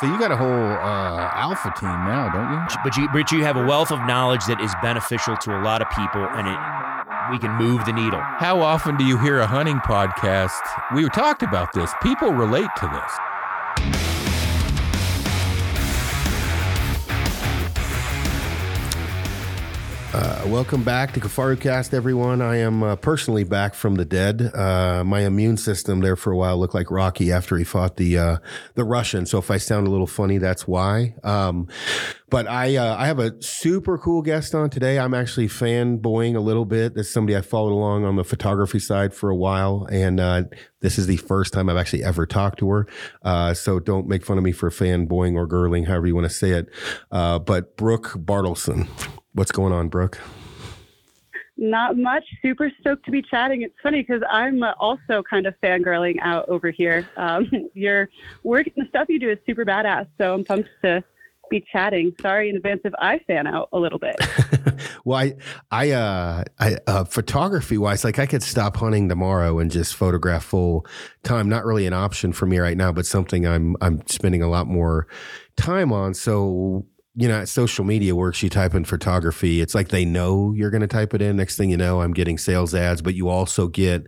So you got a whole uh, alpha team now, don't you? But you, but you have a wealth of knowledge that is beneficial to a lot of people, and it we can move the needle. How often do you hear a hunting podcast? We talked about this. People relate to this. Welcome back to KafaruCast, everyone. I am uh, personally back from the dead. Uh, my immune system there for a while looked like Rocky after he fought the uh, the Russian. So if I sound a little funny, that's why. Um, but I uh, I have a super cool guest on today. I'm actually fanboying a little bit. This is somebody I followed along on the photography side for a while, and uh, this is the first time I've actually ever talked to her. so don't make fun of me for fanboying or girling, however you want to say it. but Brooke Bartleson. What's going on, Brooke? Not much. Super stoked to be chatting. It's funny because I'm also kind of fangirling out over here. Um, your work and the stuff you do is super badass. So I'm pumped to be chatting. Sorry in advance if I fan out a little bit. well, I, I, uh, I, uh, photography wise, like I could stop hunting tomorrow and just photograph full time. Not really an option for me right now, but something I'm, I'm spending a lot more time on. So you know, social media works. You type in photography, it's like they know you're going to type it in. Next thing you know, I'm getting sales ads, but you also get,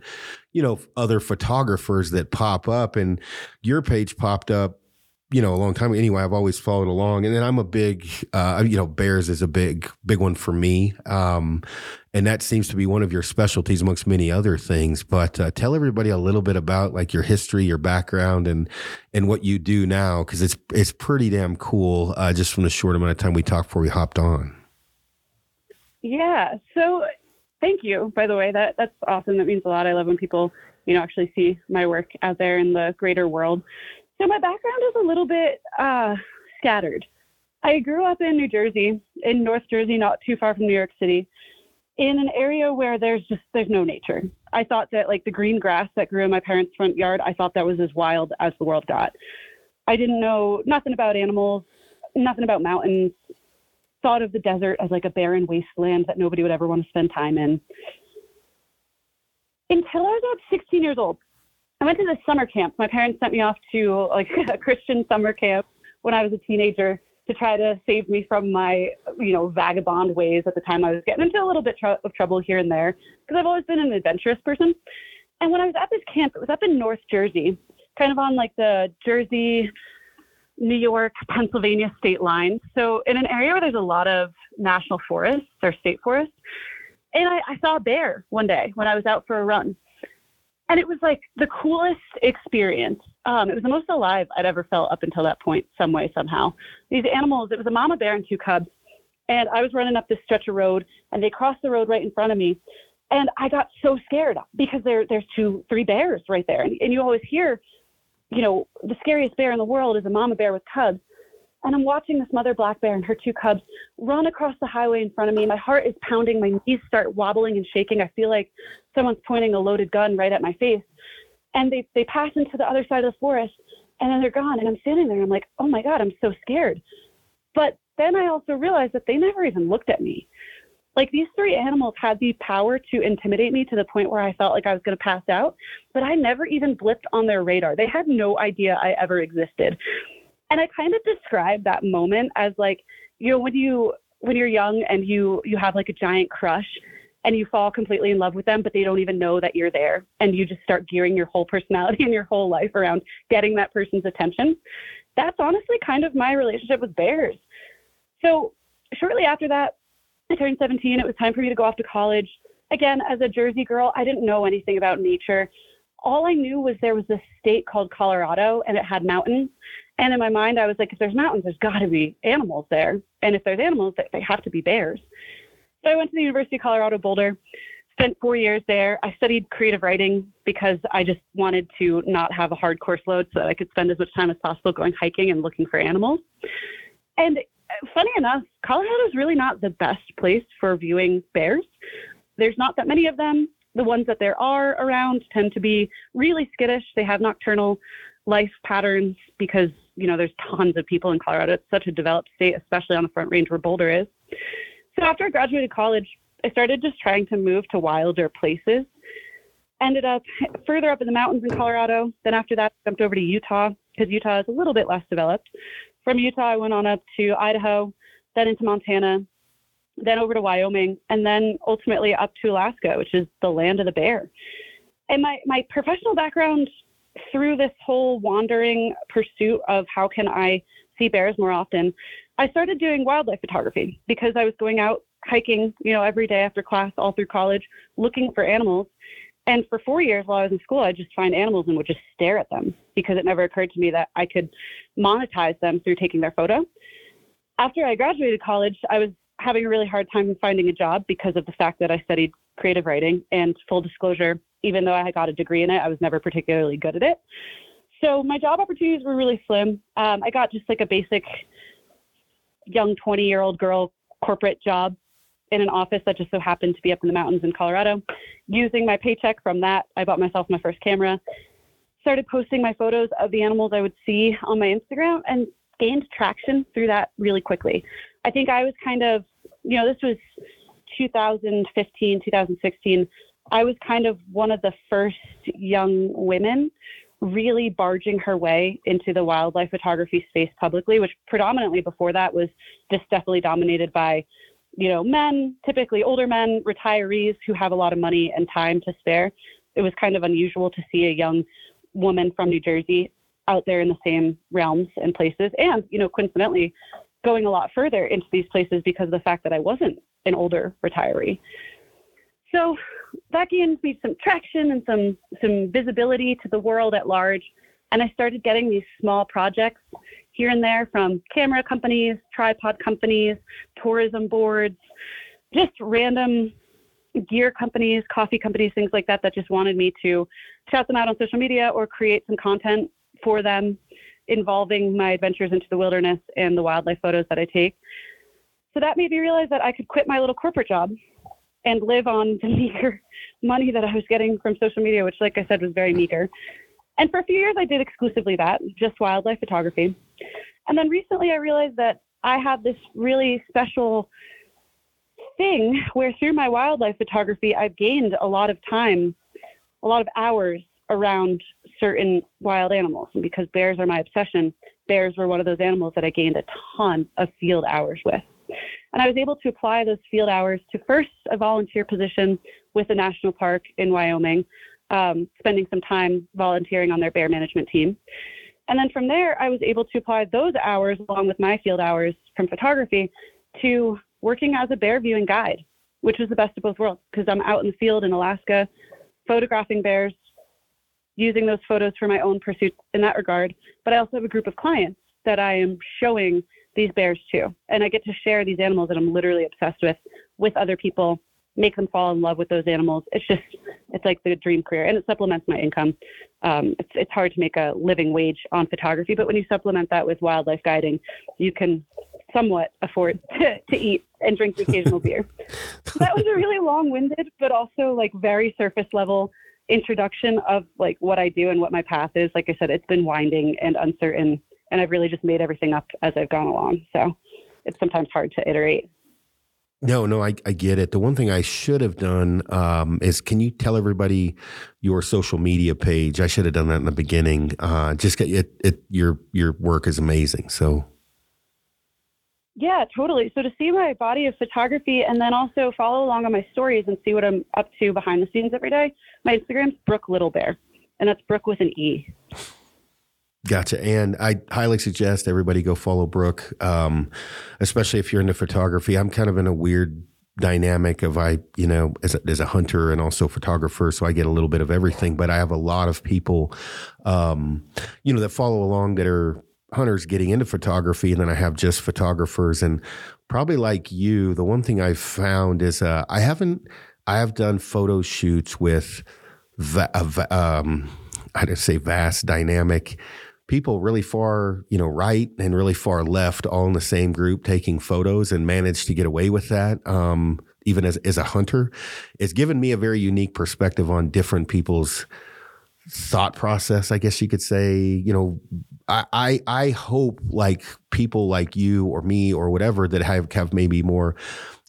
you know, other photographers that pop up, and your page popped up you know, a long time. Anyway, I've always followed along, and then I'm a big, uh, you know, bears is a big, big one for me, um, and that seems to be one of your specialties amongst many other things. But uh, tell everybody a little bit about like your history, your background, and and what you do now, because it's it's pretty damn cool. Uh, just from the short amount of time we talked before we hopped on. Yeah. So, thank you. By the way, that that's awesome. That means a lot. I love when people you know actually see my work out there in the greater world. So my background is a little bit uh, scattered. I grew up in New Jersey, in North Jersey, not too far from New York City, in an area where there's just there's no nature. I thought that like the green grass that grew in my parents' front yard, I thought that was as wild as the world got. I didn't know nothing about animals, nothing about mountains. Thought of the desert as like a barren wasteland that nobody would ever want to spend time in. Until I was about 16 years old, I went to this summer camp. My parents sent me off to like a Christian summer camp when I was a teenager to try to save me from my, you know, vagabond ways at the time I was getting into a little bit tr- of trouble here and there because I've always been an adventurous person. And when I was at this camp, it was up in North Jersey, kind of on like the Jersey, New York, Pennsylvania state line. So in an area where there's a lot of national forests or state forests. And I, I saw a bear one day when I was out for a run and it was like the coolest experience. Um, it was the most alive I'd ever felt up until that point, some way, somehow. These animals, it was a mama bear and two cubs. And I was running up this stretch of road, and they crossed the road right in front of me. And I got so scared because there, there's two, three bears right there. And, and you always hear, you know, the scariest bear in the world is a mama bear with cubs. And I'm watching this mother black bear and her two cubs run across the highway in front of me. My heart is pounding. My knees start wobbling and shaking. I feel like someone's pointing a loaded gun right at my face. And they, they pass into the other side of the forest and then they're gone. And I'm standing there and I'm like, oh my God, I'm so scared. But then I also realized that they never even looked at me. Like these three animals had the power to intimidate me to the point where I felt like I was going to pass out, but I never even blipped on their radar. They had no idea I ever existed. And I kind of describe that moment as like, you know, when you when you're young and you you have like a giant crush and you fall completely in love with them, but they don't even know that you're there. And you just start gearing your whole personality and your whole life around getting that person's attention. That's honestly kind of my relationship with bears. So shortly after that, I turned 17. It was time for me to go off to college. Again, as a Jersey girl, I didn't know anything about nature. All I knew was there was this state called Colorado and it had mountains. And in my mind, I was like, if there's mountains, there's got to be animals there. And if there's animals, they have to be bears. So I went to the University of Colorado Boulder, spent four years there. I studied creative writing because I just wanted to not have a hard course load so that I could spend as much time as possible going hiking and looking for animals. And uh, funny enough, Colorado is really not the best place for viewing bears. There's not that many of them. The ones that there are around tend to be really skittish. They have nocturnal life patterns because you know there's tons of people in Colorado. It's such a developed state, especially on the Front Range where Boulder is. So after I graduated college, I started just trying to move to wilder places. Ended up further up in the mountains in Colorado. Then after that, jumped over to Utah. because Utah is a little bit less developed. From Utah, I went on up to Idaho, then into Montana, then over to Wyoming, and then ultimately up to Alaska, which is the land of the bear. And my, my professional background through this whole wandering pursuit of how can I see bears more often, I started doing wildlife photography because I was going out hiking, you know, every day after class all through college, looking for animals. And for four years while I was in school, I'd just find animals and would just stare at them because it never occurred to me that I could monetize them through taking their photo. After I graduated college, I was having a really hard time finding a job because of the fact that I studied creative writing. And full disclosure, even though I had got a degree in it, I was never particularly good at it. So my job opportunities were really slim. Um, I got just like a basic young 20 year old girl corporate job in an office that just so happened to be up in the mountains in Colorado. Using my paycheck from that, I bought myself my first camera, started posting my photos of the animals I would see on my Instagram, and gained traction through that really quickly. I think I was kind of, you know, this was 2015, 2016. I was kind of one of the first young women really barging her way into the wildlife photography space publicly, which predominantly before that was just definitely dominated by you know, men, typically older men, retirees who have a lot of money and time to spare. It was kind of unusual to see a young woman from New Jersey out there in the same realms and places. And, you know, coincidentally, going a lot further into these places because of the fact that I wasn't an older retiree. So that gained me some traction and some some visibility to the world at large. And I started getting these small projects here and there from camera companies, tripod companies, tourism boards, just random gear companies, coffee companies, things like that, that just wanted me to shout them out on social media or create some content for them involving my adventures into the wilderness and the wildlife photos that I take. So that made me realize that I could quit my little corporate job and live on the meager money that I was getting from social media, which, like I said, was very meager. And for a few years, I did exclusively that, just wildlife photography. And then recently, I realized that I have this really special thing where through my wildlife photography, I've gained a lot of time, a lot of hours around certain wild animals. And because bears are my obsession, bears were one of those animals that I gained a ton of field hours with. And I was able to apply those field hours to first a volunteer position with a national park in Wyoming, um, spending some time volunteering on their bear management team. And then from there, I was able to apply those hours along with my field hours from photography to working as a bear viewing guide, which was the best of both worlds because I'm out in the field in Alaska photographing bears, using those photos for my own pursuits in that regard. But I also have a group of clients that I am showing these bears too. And I get to share these animals that I'm literally obsessed with with other people make them fall in love with those animals. It's just, it's like the dream career and it supplements my income. Um, it's, it's hard to make a living wage on photography, but when you supplement that with wildlife guiding, you can somewhat afford to, to eat and drink the occasional beer. That was a really long winded, but also like very surface level introduction of like what I do and what my path is. Like I said, it's been winding and uncertain and I've really just made everything up as I've gone along. So it's sometimes hard to iterate. No, no, I, I get it. The one thing I should have done um, is can you tell everybody your social media page? I should have done that in the beginning. Uh, just get it, it, your your work is amazing. So yeah, totally. So to see my body of photography and then also follow along on my stories and see what I'm up to behind the scenes every day, my Instagram's Brooke Little Bear, and that's Brooke with an E. Gotcha. And I highly suggest everybody go follow Brooke, um, especially if you're into photography. I'm kind of in a weird dynamic of I, you know, as a, as a hunter and also photographer, so I get a little bit of everything. But I have a lot of people, um, you know, that follow along that are hunters getting into photography, and then I have just photographers. And probably like you, the one thing I've found is uh, I haven't, I have done photo shoots with, va- um, I'd say vast, dynamic people really far, you know, right and really far left, all in the same group taking photos and managed to get away with that. Um, even as, as a hunter, it's given me a very unique perspective on different people's thought process, I guess you could say. You know, I, I, I hope like people like you or me or whatever that have have maybe more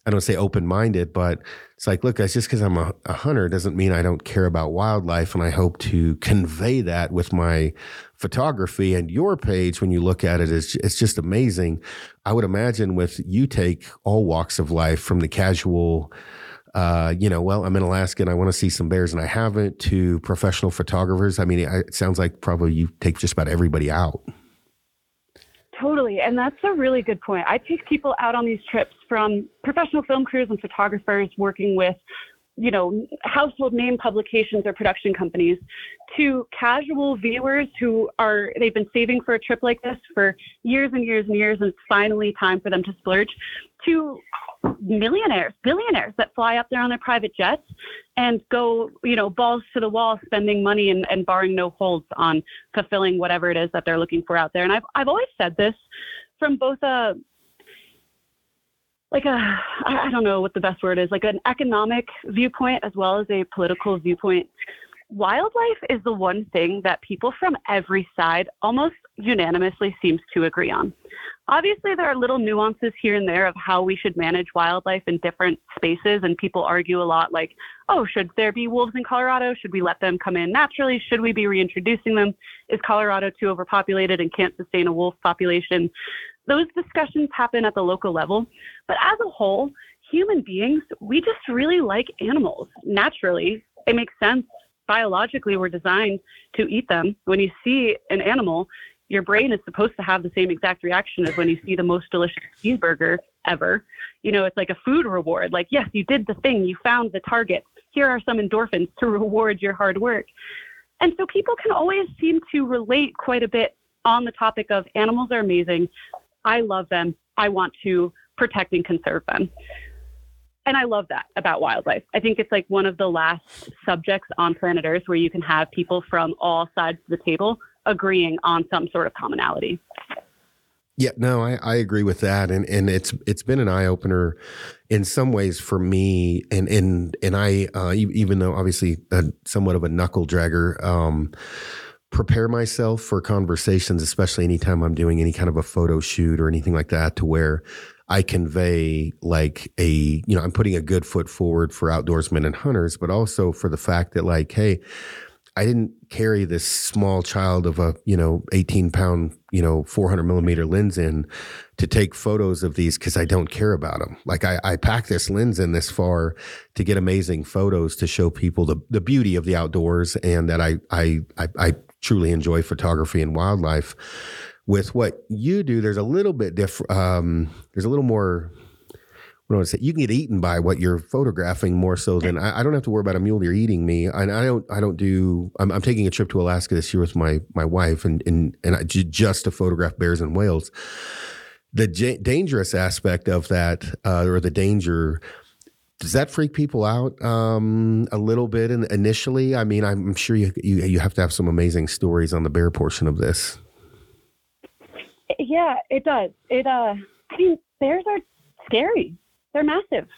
I don't say open minded, but it's like, look, guys, just because I'm a, a, hunter doesn't mean I don't care about wildlife. And I hope to convey that with my photography and your page. When you look at it, it's, it's just amazing. I would imagine with you take all walks of life from the casual, uh, you know, well, I'm in Alaska and I want to see some bears and I haven't to professional photographers. I mean, it sounds like probably you take just about everybody out. Totally. And that's a really good point. I take people out on these trips from professional film crews and photographers working with, you know, household name publications or production companies to casual viewers who are, they've been saving for a trip like this for years and years and years, and it's finally time for them to splurge, to millionaires, billionaires that fly up there on their private jets and go, you know, balls to the wall, spending money and, and barring no holds on fulfilling whatever it is that they're looking for out there. And I've I've always said this from both a like a I don't know what the best word is, like an economic viewpoint as well as a political viewpoint wildlife is the one thing that people from every side almost unanimously seems to agree on. Obviously, there are little nuances here and there of how we should manage wildlife in different spaces, and people argue a lot like, oh, should there be wolves in Colorado? Should we let them come in naturally? Should we be reintroducing them? Is Colorado too overpopulated and can't sustain a wolf population? Those discussions happen at the local level, but as a whole, human beings, we just really like animals naturally. It makes sense biologically we're designed to eat them. When you see an animal, your brain is supposed to have the same exact reaction as when you see the most delicious cheeseburger ever. You know, it's like a food reward. Like, yes, you did the thing, you found the target. Here are some endorphins to reward your hard work. And so people can always seem to relate quite a bit on the topic of animals are amazing. I love them. I want to protect and conserve them and I love that about wildlife. I think it's like one of the last subjects on planet Earth where you can have people from all sides of the table agreeing on some sort of commonality. Yeah, no, I, I agree with that, and and it's it's been an eye opener in some ways for me, and and and I uh, even though obviously somewhat of a knuckle dragger. Um, prepare myself for conversations, especially anytime I'm doing any kind of a photo shoot or anything like that, to where I convey like a, you know, I'm putting a good foot forward for outdoorsmen and hunters, but also for the fact that like, hey, I didn't carry this small child of a, you know, 18 pound, you know, 400 millimeter lens in to take photos of these because I don't care about them. Like I, I pack this lens in this far to get amazing photos to show people the, the beauty of the outdoors and that I, I, I, I truly enjoy photography and wildlife with what you do, there's a little bit different. Um, there's a little more. What do I say? You can get eaten by what you're photographing more so than I, I don't have to worry about a mule deer eating me. And I don't. I don't do. I'm, I'm taking a trip to Alaska this year with my my wife, and and and I, just to photograph bears and whales. The j- dangerous aspect of that, uh, or the danger does that freak people out um, a little bit in, initially? I mean, I'm sure you, you, you have to have some amazing stories on the bear portion of this. Yeah, it does. It uh I mean bears are scary. They're massive.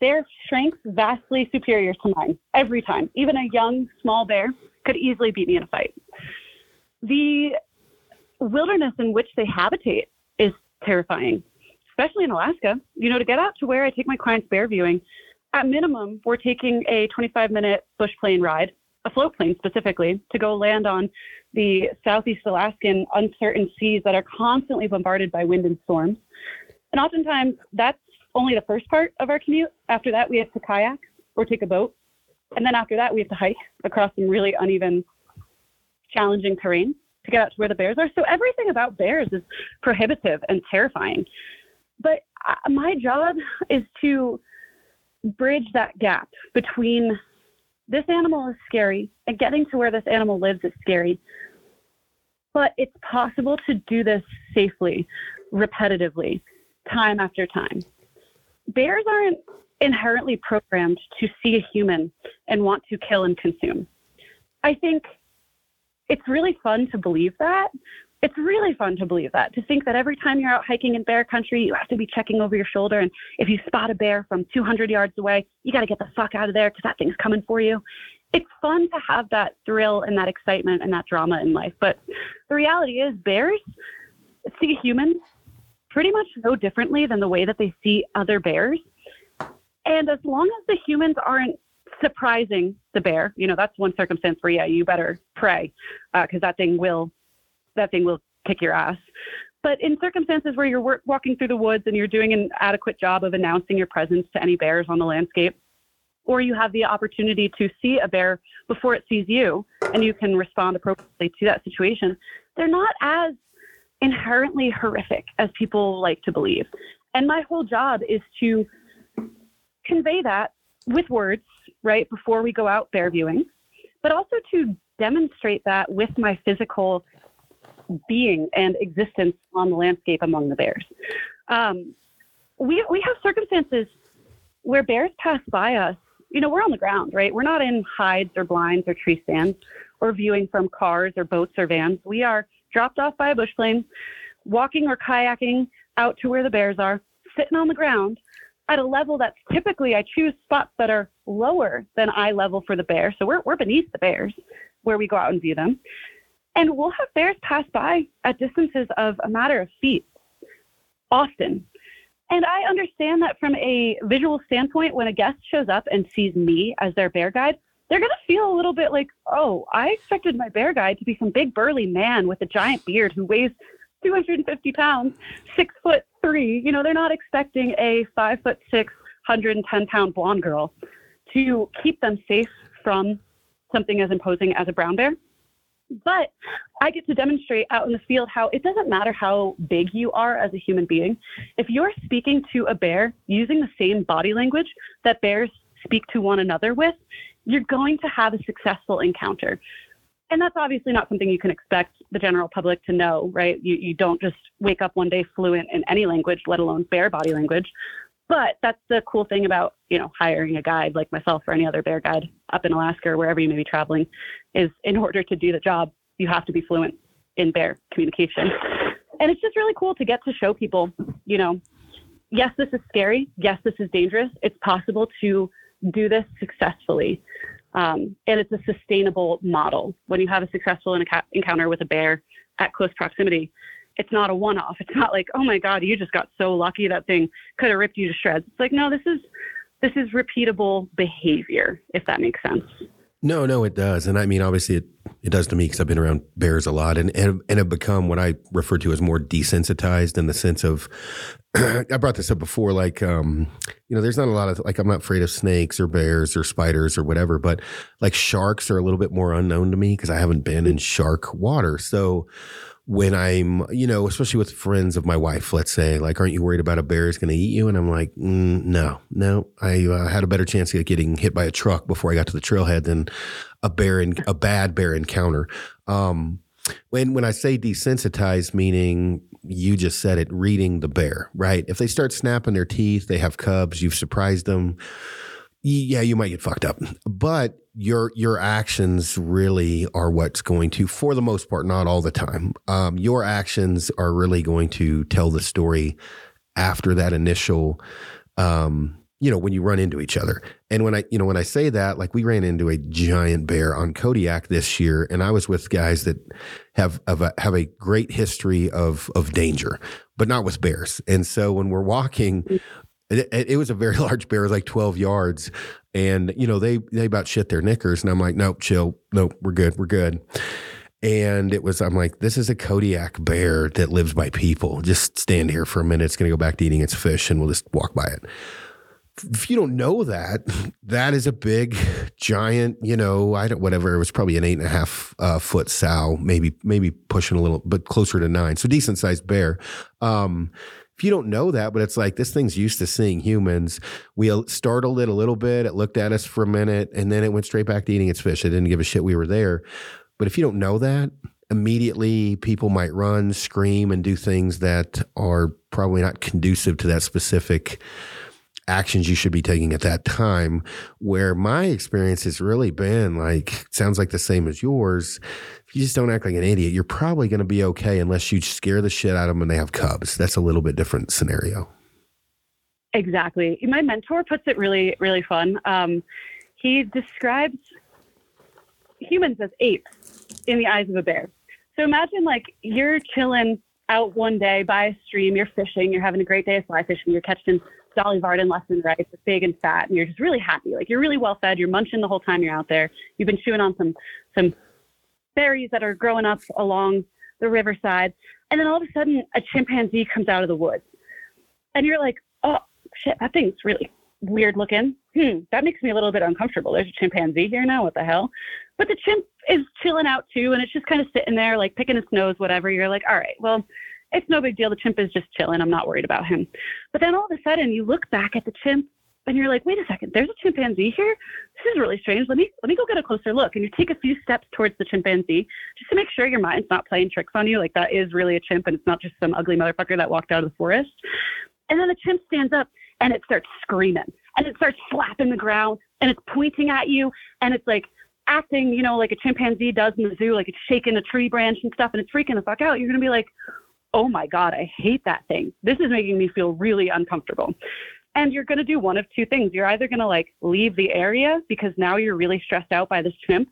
Their strength vastly superior to mine every time. Even a young small bear could easily beat me in a fight. The wilderness in which they habitate is terrifying, especially in Alaska. You know, to get out to where I take my clients bear viewing, at minimum, we're taking a 25 minute bush plane ride, a float plane specifically, to go land on the southeast Alaskan uncertain seas that are constantly bombarded by wind and storms. And oftentimes that's only the first part of our commute. After that, we have to kayak or take a boat. And then after that, we have to hike across some really uneven, challenging terrain to get out to where the bears are. So everything about bears is prohibitive and terrifying. But uh, my job is to bridge that gap between this animal is scary and getting to where this animal lives is scary. But it's possible to do this safely, repetitively, time after time. Bears aren't inherently programmed to see a human and want to kill and consume. I think it's really fun to believe that, it's really fun to believe that to think that every time you're out hiking in bear country you have to be checking over your shoulder and if you spot a bear from 200 yards away you got to get the fuck out of there because that thing's coming for you it's fun to have that thrill and that excitement and that drama in life but the reality is bears see humans pretty much no differently than the way that they see other bears And as long as the humans aren't surprising the bear, you know, that's one circumstance where, yeah, you better pray because uh, that thing will, that thing will kick your ass. But in circumstances where you're work, walking through the woods and you're doing an adequate job of announcing your presence to any bears on the landscape, or you have the opportunity to see a bear before it sees you and you can respond appropriately to that situation, they're not as inherently horrific as people like to believe. And my whole job is to convey that with words, right, before we go out bear viewing, but also to demonstrate that with my physical being and existence on the landscape among the bears. Um, we, we have circumstances where bears pass by us. You know, we're on the ground, right? We're not in hides or blinds or tree stands or viewing from cars or boats or vans. We are dropped off by a bush plane, walking or kayaking out to where the bears are, sitting on the ground at a level that's typically I choose spots that are lower than eye level for the bear. So we're, we're beneath the bears where we go out and view them. And we'll have bears pass by at distances of a matter of feet often. And I understand that from a visual standpoint, when a guest shows up and sees me as their bear guide, they're going to feel a little bit like, oh, I expected my bear guide to be some big burly man with a giant beard who weighs 250 pounds, six foot three. You know, they're not expecting a five foot six, 110 pound blonde girl to keep them safe from something as imposing as a brown bear. But I get to demonstrate out in the field how it doesn't matter how big you are as a human being. If you're speaking to a bear using the same body language that bears speak to one another with, you're going to have a successful encounter. And that's obviously not something you can expect the general public to know, right? You, you don't just wake up one day fluent in any language, let alone bear body language. But that's the cool thing about, you know, hiring a guide like myself or any other bear guide up in Alaska or wherever you may be traveling is in order to do the job, you have to be fluent in bear communication. And it's just really cool to get to show people, you know, yes, this is scary. Yes, this is dangerous. It's possible to do this successfully. Um, and it's a sustainable model. When you have a successful encounter with a bear at close proximity, it's not a one-off. It's not like, oh my God, you just got so lucky that thing could have ripped you to shreds. It's like, no, this is this is repeatable behavior, if that makes sense. No, no, it does, and I mean, obviously, it it does to me because I've been around bears a lot, and and and have become what I refer to as more desensitized in the sense of I brought this up before, like um, you know, there's not a lot of like I'm not afraid of snakes or bears or spiders or whatever, but like sharks are a little bit more unknown to me because I haven't been in shark water, so when I'm, you know, especially with friends of my wife, let's say, like, aren't you worried about a bear is going to eat you? And I'm like, mm, no, no. I uh, had a better chance of getting hit by a truck before I got to the trailhead than a bear and a bad bear encounter. Um, when when I say desensitized, meaning you just said it, reading the bear, right? If they start snapping their teeth, they have cubs, you've surprised them. Yeah, you might get fucked up, but your your actions really are what's going to, for the most part, not all the time. Um, your actions are really going to tell the story after that initial, um, you know, when you run into each other. And when I, you know, when I say that, like we ran into a giant bear on Kodiak this year, and I was with guys that have have a, have a great history of of danger, but not with bears. And so when we're walking. It, it, was a very large bear, like 12 yards and you know they they about shit their knickers and i'm like nope chill. Nope we're good we're good. And it was i'm like this is a kodiak bear that lives by people. Just stand here for a minute. It's going to go back to eating its fish and we'll just walk by it. If you don't know that that is a big giant you know i don't whatever. It was probably an eight and a half uh, foot sow maybe maybe pushing a little but closer to nine. So decent sized bear. Um if you don't know that, but it's like this thing's used to seeing humans. We startled it a little bit. It looked at us for a minute and then it went straight back to eating its fish. It didn't give a shit we were there. But if you don't know that, immediately people might run, scream, and do things that are probably not conducive to that specific actions you should be taking at that time. Where my experience has really been like, sounds like the same as yours if you just don't act like an idiot, you're probably going to be okay unless you scare the shit out of them and they have cubs. That's a little bit different scenario. Exactly. My mentor puts it really, really fun. Um, he describes humans as apes in the eyes of a bear. So imagine like you're chilling out one day by a stream, you're fishing, you're having a great day of fly fishing, you're catching Dolly Varden and right, it's big and fat, and you're just really happy. Like you're really well fed, you're munching the whole time you're out there. You've been chewing on some some berries that are growing up along the riverside, and then all of a sudden a chimpanzee comes out of the woods, and you're like, oh shit, that thing's really weird looking. Hmm, that makes me a little bit uncomfortable. There's a chimpanzee here now. What the hell? But the chimp is chilling out too, and it's just kind of sitting there, like picking its nose, whatever. You're like, all right, well, it's no big deal. The chimp is just chilling. I'm not worried about him. But then all of a sudden, you look back at the chimp, and you're like, wait a second, there's a chimpanzee here. This is really strange. Let me let me go get a closer look. And you take a few steps towards the chimpanzee just to make sure your mind's not playing tricks on you. Like that is really a chimp, and it's not just some ugly motherfucker that walked out of the forest. And then the chimp stands up and it starts screaming and it starts slapping the ground and it's pointing at you and it's like acting, you know, like a chimpanzee does in the zoo, like it's shaking a tree branch and stuff and it's freaking the fuck out. You're to be like, oh my God, I hate that thing. This is making me feel really uncomfortable. And you're going to do one of two things. You're either going to like leave the area because now you're really stressed out by this chimp,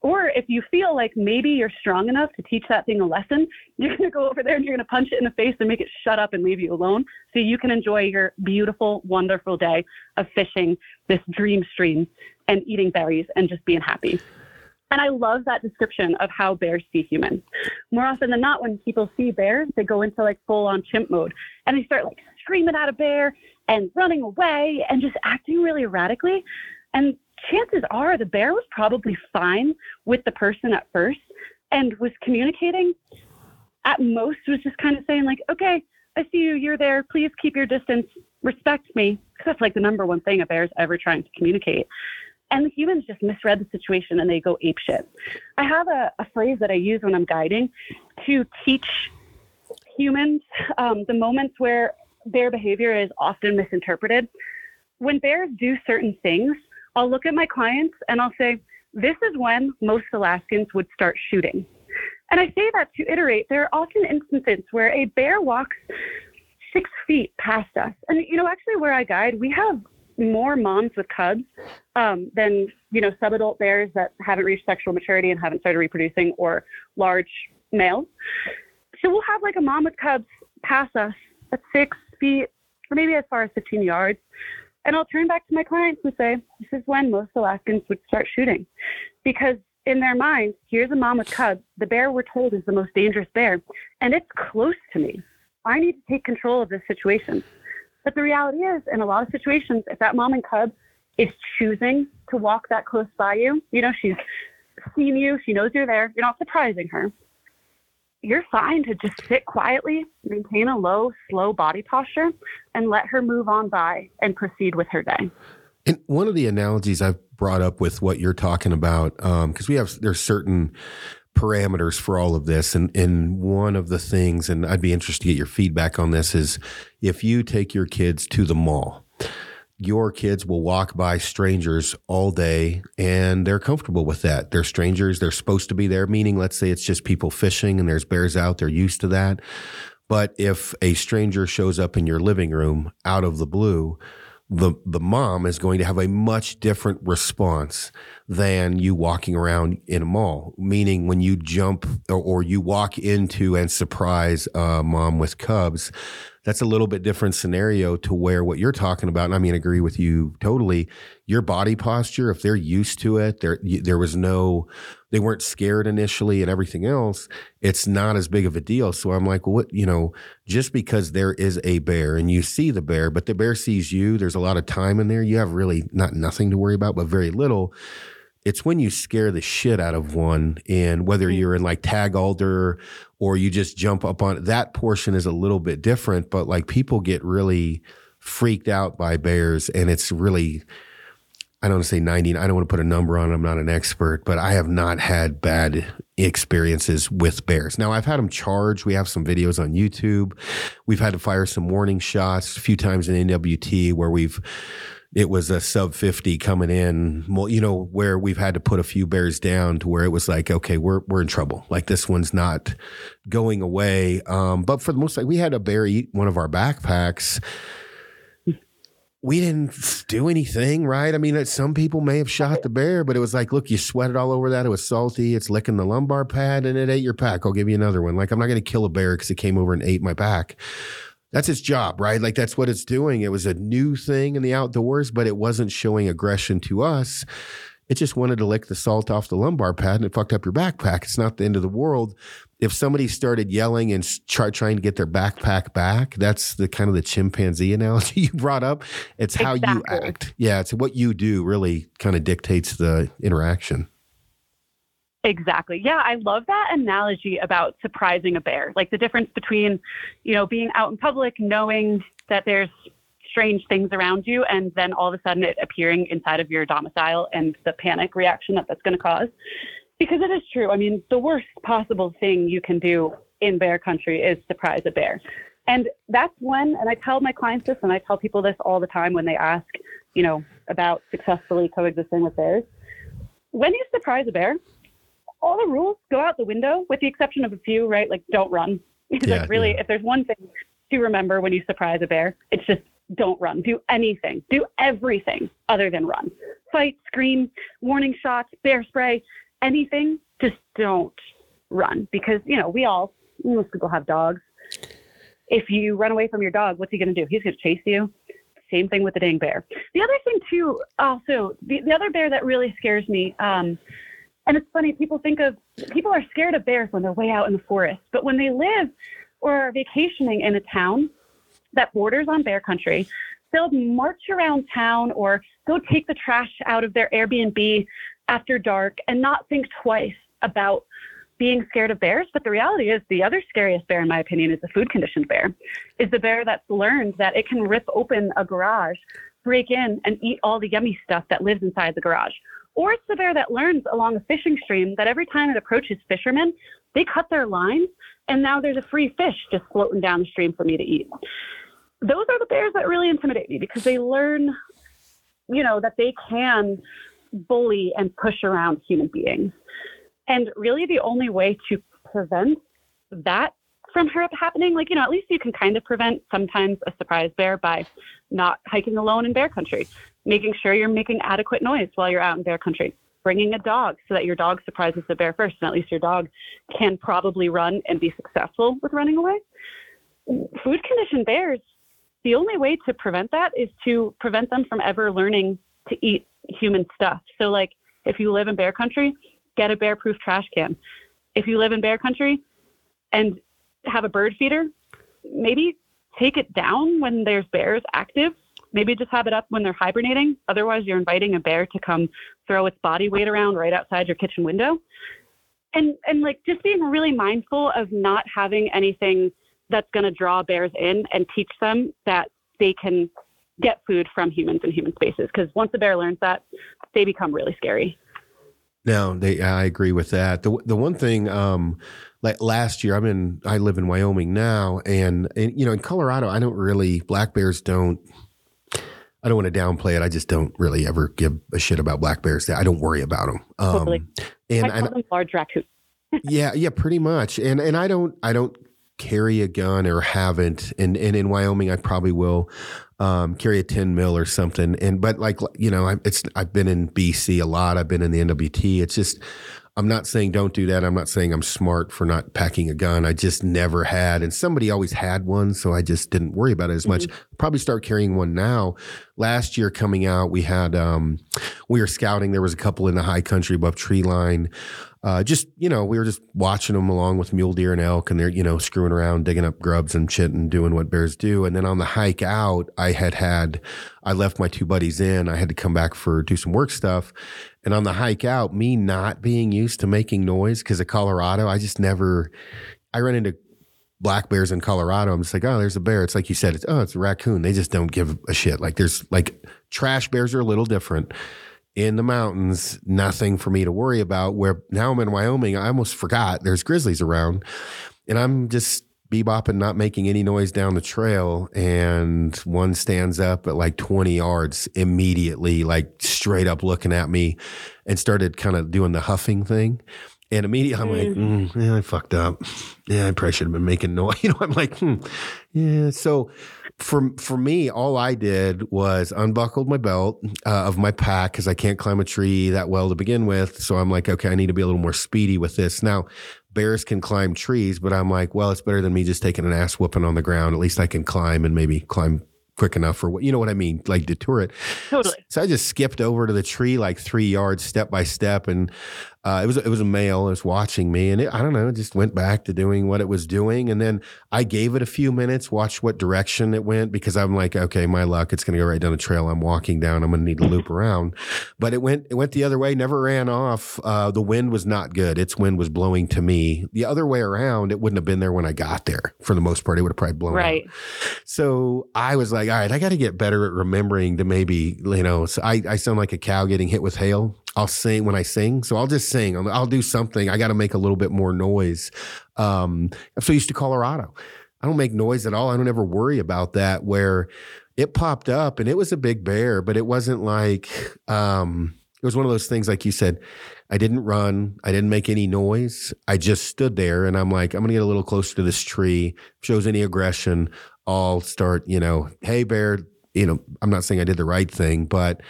or if you feel like maybe you're strong enough to teach that thing a lesson, you're going to go over there and you're going to punch it in the face and make it shut up and leave you alone so you can enjoy your beautiful, wonderful day of fishing this dream stream and eating berries and just being happy. And I love that description of how bears see humans. More often than not, when people see bears, they go into like full on chimp mode and they start like screaming at a bear and running away and just acting really erratically. And chances are the bear was probably fine with the person at first and was communicating. At most, was just kind of saying, like, okay, I see you, you're there, please keep your distance, respect me. Because that's like the number one thing a bear's ever trying to communicate. And the humans just misread the situation and they go ape shit. I have a, a phrase that I use when I'm guiding to teach humans um, the moments where bear behavior is often misinterpreted. When bears do certain things, I'll look at my clients and I'll say, this is when most Alaskans would start shooting. And I say that to iterate. There are often instances where a bear walks six feet past us. And, you know, actually, where I guide, we have more moms with cubs um, than, you know, subadult bears that haven't reached sexual maturity and haven't started reproducing or large males. So we'll have like a mom with cubs pass us at six feet or maybe as far as 15 yards. And I'll turn back to my clients and say, this is when most Alaskans would start shooting. Because in their mind, here's a mom with cubs. The bear we're told is the most dangerous bear, and it's close to me. I need to take control of this situation. But the reality is, in a lot of situations, if that mom and cub is choosing to walk that close by you, you know, she's seen you, she knows you're there, you're not surprising her you're fine to just sit quietly, maintain a low, slow body posture, and let her move on by and proceed with her day. And one of the analogies I've brought up with what you're talking about, because um, we have there's certain parameters for all of this, and and one of the things, and I'd be interested to get your feedback on this, is if you take your kids to the mall your kids will walk by strangers all day and they're comfortable with that. They're strangers. They're supposed to be there, meaning, let's say it's just people fishing and there's bears out. They're used to that. But if a stranger shows up in your living room out of the blue, the the mom is going to have a much different response than you walking around in a mall. Meaning, when you jump or, or you walk into and surprise a mom with cubs, that's a little bit different scenario to where what you're talking about. And I mean, agree with you totally. Your body posture, if they're used to it, there there was no, they weren't scared initially, and everything else. It's not as big of a deal. So I'm like, what you know, just because there is a bear and you see the bear, but the bear sees you. There's a lot of time in there. You have really not nothing to worry about, but very little it's when you scare the shit out of one and whether mm. you're in like tag alder or you just jump up on that portion is a little bit different but like people get really freaked out by bears and it's really I don't want to say 90 I don't want to put a number on it I'm not an expert but I have not had bad experiences with bears. Now I've had them charged. We have some videos on YouTube. We've had to fire some warning shots a few times in NWT where we've it was a sub 50 coming in, you know, where we've had to put a few bears down to where it was like, okay, we're, we're in trouble. Like this one's not going away. Um, but for the most part, we had a bear eat one of our backpacks. we didn't do anything, right? I mean, some people may have shot the bear, but it was like, look, you sweated all over that. It was salty. It's licking the lumbar pad and it ate your pack. I'll give you another one. Like, I'm not going to kill a bear because it came over and ate my pack. That's its job, right? Like, that's what it's doing. It was a new thing in the outdoors, but it wasn't showing aggression to us. It just wanted to lick the salt off the lumbar pad and it fucked up your backpack. It's not the end of the world if somebody started yelling and try, trying to get their backpack back, that's the kind of the chimpanzee analogy you brought up. It's how you act. Yeah, it's what you do really kind of dictates the interaction. Exactly. Yeah, I love that analogy about surprising a bear. Like the difference between, you know, being out in public, knowing that there's strange things around you, and then all of a sudden it appearing inside of your domicile and the panic reaction that that's going to cause. Because it is true. I mean, the worst possible thing you can do in bear country is surprise a bear. And that's when, and I tell my clients this, and I tell people this all the time when they ask, you know, about successfully coexisting with bears. When you surprise a bear, all the rules go out the window, with the exception of a few, right? Like don't run. Yeah, like really, yeah. if there's one thing to remember when you surprise a bear, it's just don't run. Do anything. Do everything other than run. Fight, scream, warning shots, bear spray anything, just don't run because, you know, we all, most people have dogs. If you run away from your dog, what's he going to do? He's going to chase you. Same thing with the dang bear. The other thing, too, also, the, the other bear that really scares me, um, and it's funny, people think of, people are scared of bears when they're way out in the forest, but when they live or are vacationing in a town that borders on bear country, they'll march around town or go take the trash out of their Airbnb after dark and not think twice about being scared of bears. But the reality is, the other scariest bear, in my opinion, is the food conditioned bear, is the bear that's learned that it can rip open a garage, break in, and eat all the yummy stuff that lives inside the garage. Or it's the bear that learns along a fishing stream that every time it approaches fishermen, they cut their lines, and now there's a free fish just floating down the stream for me to eat. Those are the bears that really intimidate me because they learn, you know, that they can bully and push around human beings. And really, the only way to prevent that from happening, like, you know, at least you can kind of prevent sometimes a surprise bear by not hiking alone in bear country, making sure you're making adequate noise while you're out in bear country, bringing a dog so that your dog surprises the bear first, and at least your dog can probably run and be successful with running away. Food conditioned bears, the only way to prevent that is to prevent them from ever learning to eat human stuff. So, like, if you live in bear country, get a bear proof trash can. If you live in bear country and have a bird feeder, maybe take it down when there's bears active. Maybe just have it up when they're hibernating. Otherwise, you're inviting a bear to come throw its body weight around right outside your kitchen window. And and like just being really mindful of not having anything that's going to draw bears in and teach them that they can get food from humans in human spaces because once a bear learns that, they become really scary. No, they. I agree with that. The the one thing, um, like last year, I'm in. I live in Wyoming now, and, and you know, in Colorado, I don't really black bears don't. I don't want to downplay it. I just don't really ever give a shit about black bears. I don't worry about them. Um, totally. And I call them large raccoons. yeah, yeah, pretty much. And and I don't I don't carry a gun or haven't and, and in Wyoming I probably will um, carry a 10 mil or something and but like you know I, it's I've been in BC a lot I've been in the NWT it's just I'm not saying don't do that. I'm not saying I'm smart for not packing a gun. I just never had and somebody always had one so I just didn't worry about it as much. Mm-hmm. probably start carrying one now. Last year coming out we had um, we were scouting. There was a couple in the high country above tree line. Uh, just you know, we were just watching them along with mule deer and elk, and they're you know screwing around, digging up grubs and shit, and doing what bears do. And then on the hike out, I had had, I left my two buddies in. I had to come back for do some work stuff, and on the hike out, me not being used to making noise because of Colorado, I just never. I run into black bears in Colorado. I'm just like, oh, there's a bear. It's like you said, it's oh, it's a raccoon. They just don't give a shit. Like there's like trash bears are a little different in the mountains, nothing for me to worry about. Where now I'm in Wyoming, I almost forgot there's grizzlies around, and I'm just bebopping, not making any noise down the trail. And one stands up at like 20 yards immediately, like straight up looking at me, and started kind of doing the huffing thing. And immediately I'm like, mm. mm, yeah, I fucked up. Yeah, I probably should have been making noise. You know, I'm like, hmm. yeah. So for for me, all I did was unbuckled my belt uh, of my pack because I can't climb a tree that well to begin with. So I'm like, okay, I need to be a little more speedy with this. Now, bears can climb trees, but I'm like, well, it's better than me just taking an ass whooping on the ground. At least I can climb and maybe climb quick enough for what you know what I mean, like detour it. Totally. So I just skipped over to the tree like three yards, step by step, and uh, it was it was a male. It was watching me, and it, I don't know, it just went back to doing what it was doing, and then I gave it a few minutes, watched what direction it went because I'm like, okay, my luck, it's going to go right down the trail I'm walking down. I'm going to need to loop around, but it went it went the other way, never ran off. Uh, the wind was not good. Its wind was blowing to me. The other way around, it wouldn't have been there when I got there. For the most part, it would have probably blown Right. out. So I was like, all right, I got to get better at remembering to maybe, you know, so I, I sound like a cow getting hit with hail. I'll sing when I sing. So I'll just sing. I'll, I'll do something. I got to make a little bit more noise. Um, I'm so used to Colorado. I don't make noise at all. I don't ever worry about that where it popped up and it was a big bear, but it wasn't like, um, it was one of those things, like you said, I didn't run. I didn't make any noise. I just stood there and I'm like, I'm going to get a little closer to this tree. Shows any aggression, I'll start, you know, hey, bear, you know, I'm not saying I did the right thing, but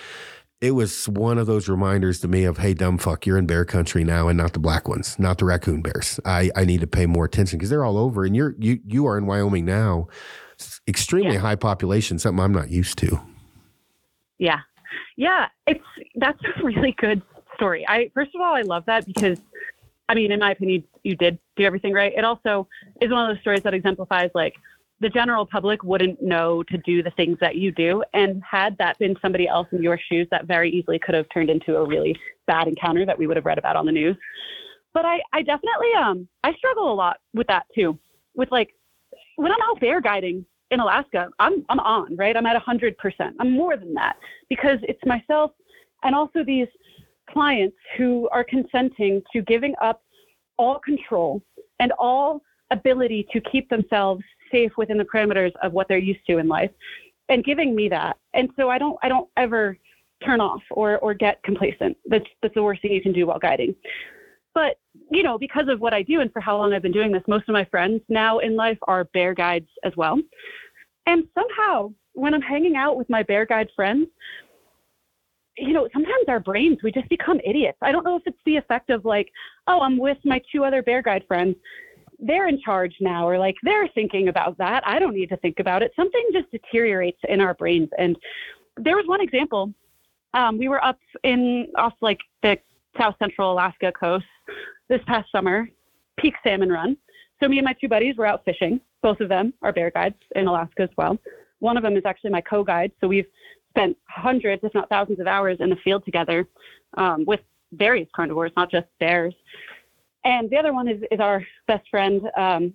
it was one of those reminders to me of, hey, dumb fuck, you're in bear country now and not the black ones, not the raccoon bears. I, I need to pay more attention because they're all over and you're, you, you are in Wyoming now. It's extremely Yeah. high population, something I'm not used to. Yeah. Yeah. It's that's a really good story. I first of all I love that because I mean, in my opinion, you did do everything right. It also is one of those stories that exemplifies like the general public wouldn't know to do the things that you do. And had that been somebody else in your shoes, that very easily could have turned into a really bad encounter that we would have read about on the news. But I, I definitely um I struggle a lot with that too. With like when I'm out there guiding in Alaska, I'm I'm on, right? I'm at hundred percent. I'm more than that because it's myself and also these clients who are consenting to giving up all control and all ability to keep themselves safe within the parameters of what they're used to in life and giving me that. And so I don't I don't ever turn off or or get complacent. That's that's the worst thing you can do while guiding. But you know, because of what I do and for how long I've been doing this, most of my friends now in life are bear guides as well. And somehow, when I'm hanging out with my bear guide friends, you know, sometimes our brains, we just become idiots. I don't know if it's the effect of like, oh, I'm with my two other bear guide friends. They're in charge now, or like they're thinking about that. I don't need to think about it. Something just deteriorates in our brains. And there was one example. Um, we were up in off like the south central Alaska coast this past summer, peak salmon run. So me and my two buddies were out fishing. Both of them are bear guides in Alaska as well. One of them is actually my co-guide. So we've spent hundreds, if not thousands, of hours in the field together um, with various carnivores, not just bears. And the other one is, is our best friend, um,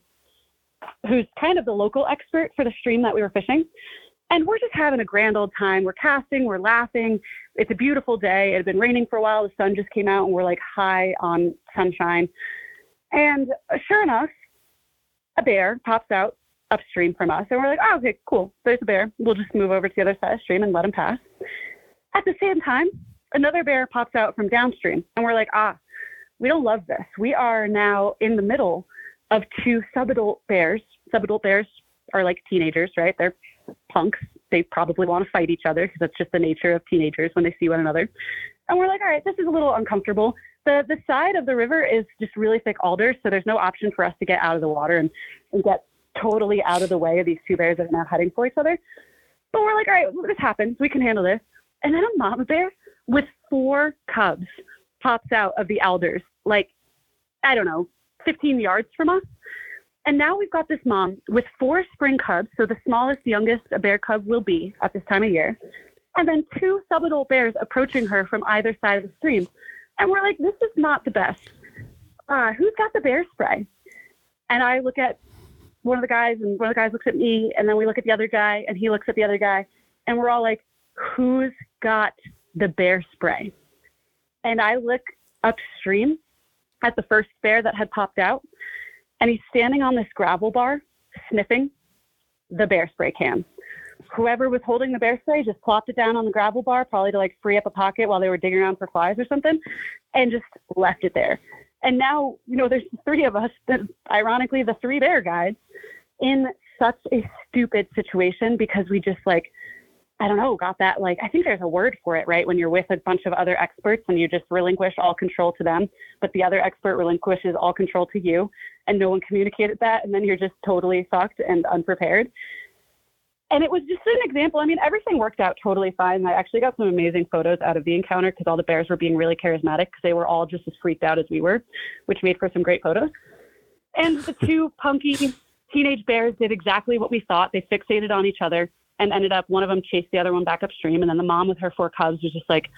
who's kind of the local expert for the stream that we were fishing. And we're just having a grand old time. We're casting, we're laughing. It's a beautiful day. It had been raining for a while. The sun just came out, and we're like high on sunshine. And uh, sure enough, a bear pops out upstream from us. And we're like, oh, okay, cool. There's a bear. We'll just move over to the other side of the stream and let him pass. At the same time, another bear pops out from downstream. And we're like, ah, we don't love this. We are now in the middle of two subadult bears. Subadult bears are like teenagers, right? They're punks. They probably want to fight each other because that's just the nature of teenagers when they see one another. And we're like, all right, this is a little uncomfortable. The the side of the river is just really thick alders, so there's no option for us to get out of the water and, and get totally out of the way of these two bears that are now heading for each other. But we're like, all right, this happens. We can handle this. And then a mama bear with four cubs pops out of the alders, like, I don't know, 15 yards from us. And now we've got this mom with four spring cubs, so the smallest, youngest a bear cub will be at this time of year, and then two subadult bears approaching her from either side of the stream. And we're like, this is not the best. Uh, who's got the bear spray? And I look at one of the guys, and one of the guys looks at me, and then we look at the other guy, and he looks at the other guy, and we're all like, who's got the bear spray? And I look upstream at the first bear that had popped out, and he's standing on this gravel bar sniffing the bear spray can. Whoever was holding the bear spray just plopped it down on the gravel bar, probably to like free up a pocket while they were digging around for flies or something, and just left it there. And now, you know, there's three of us, ironically, the three bear guides, in such a stupid situation because we just like, I don't know, got that like, I think there's a word for it, right? When you're with a bunch of other experts and you just relinquish all control to them, but the other expert relinquishes all control to you and no one communicated that. And then you're just totally fucked and unprepared and it was just an example. I mean, everything worked out totally fine. I actually got some amazing photos out of the encounter because all the bears were being really charismatic because they were all just as freaked out as we were, which made for some great photos. And the two punky teenage bears did exactly what we thought. They fixated on each other and ended up one of them chased the other one back upstream. And then the mom with her four cubs was just like,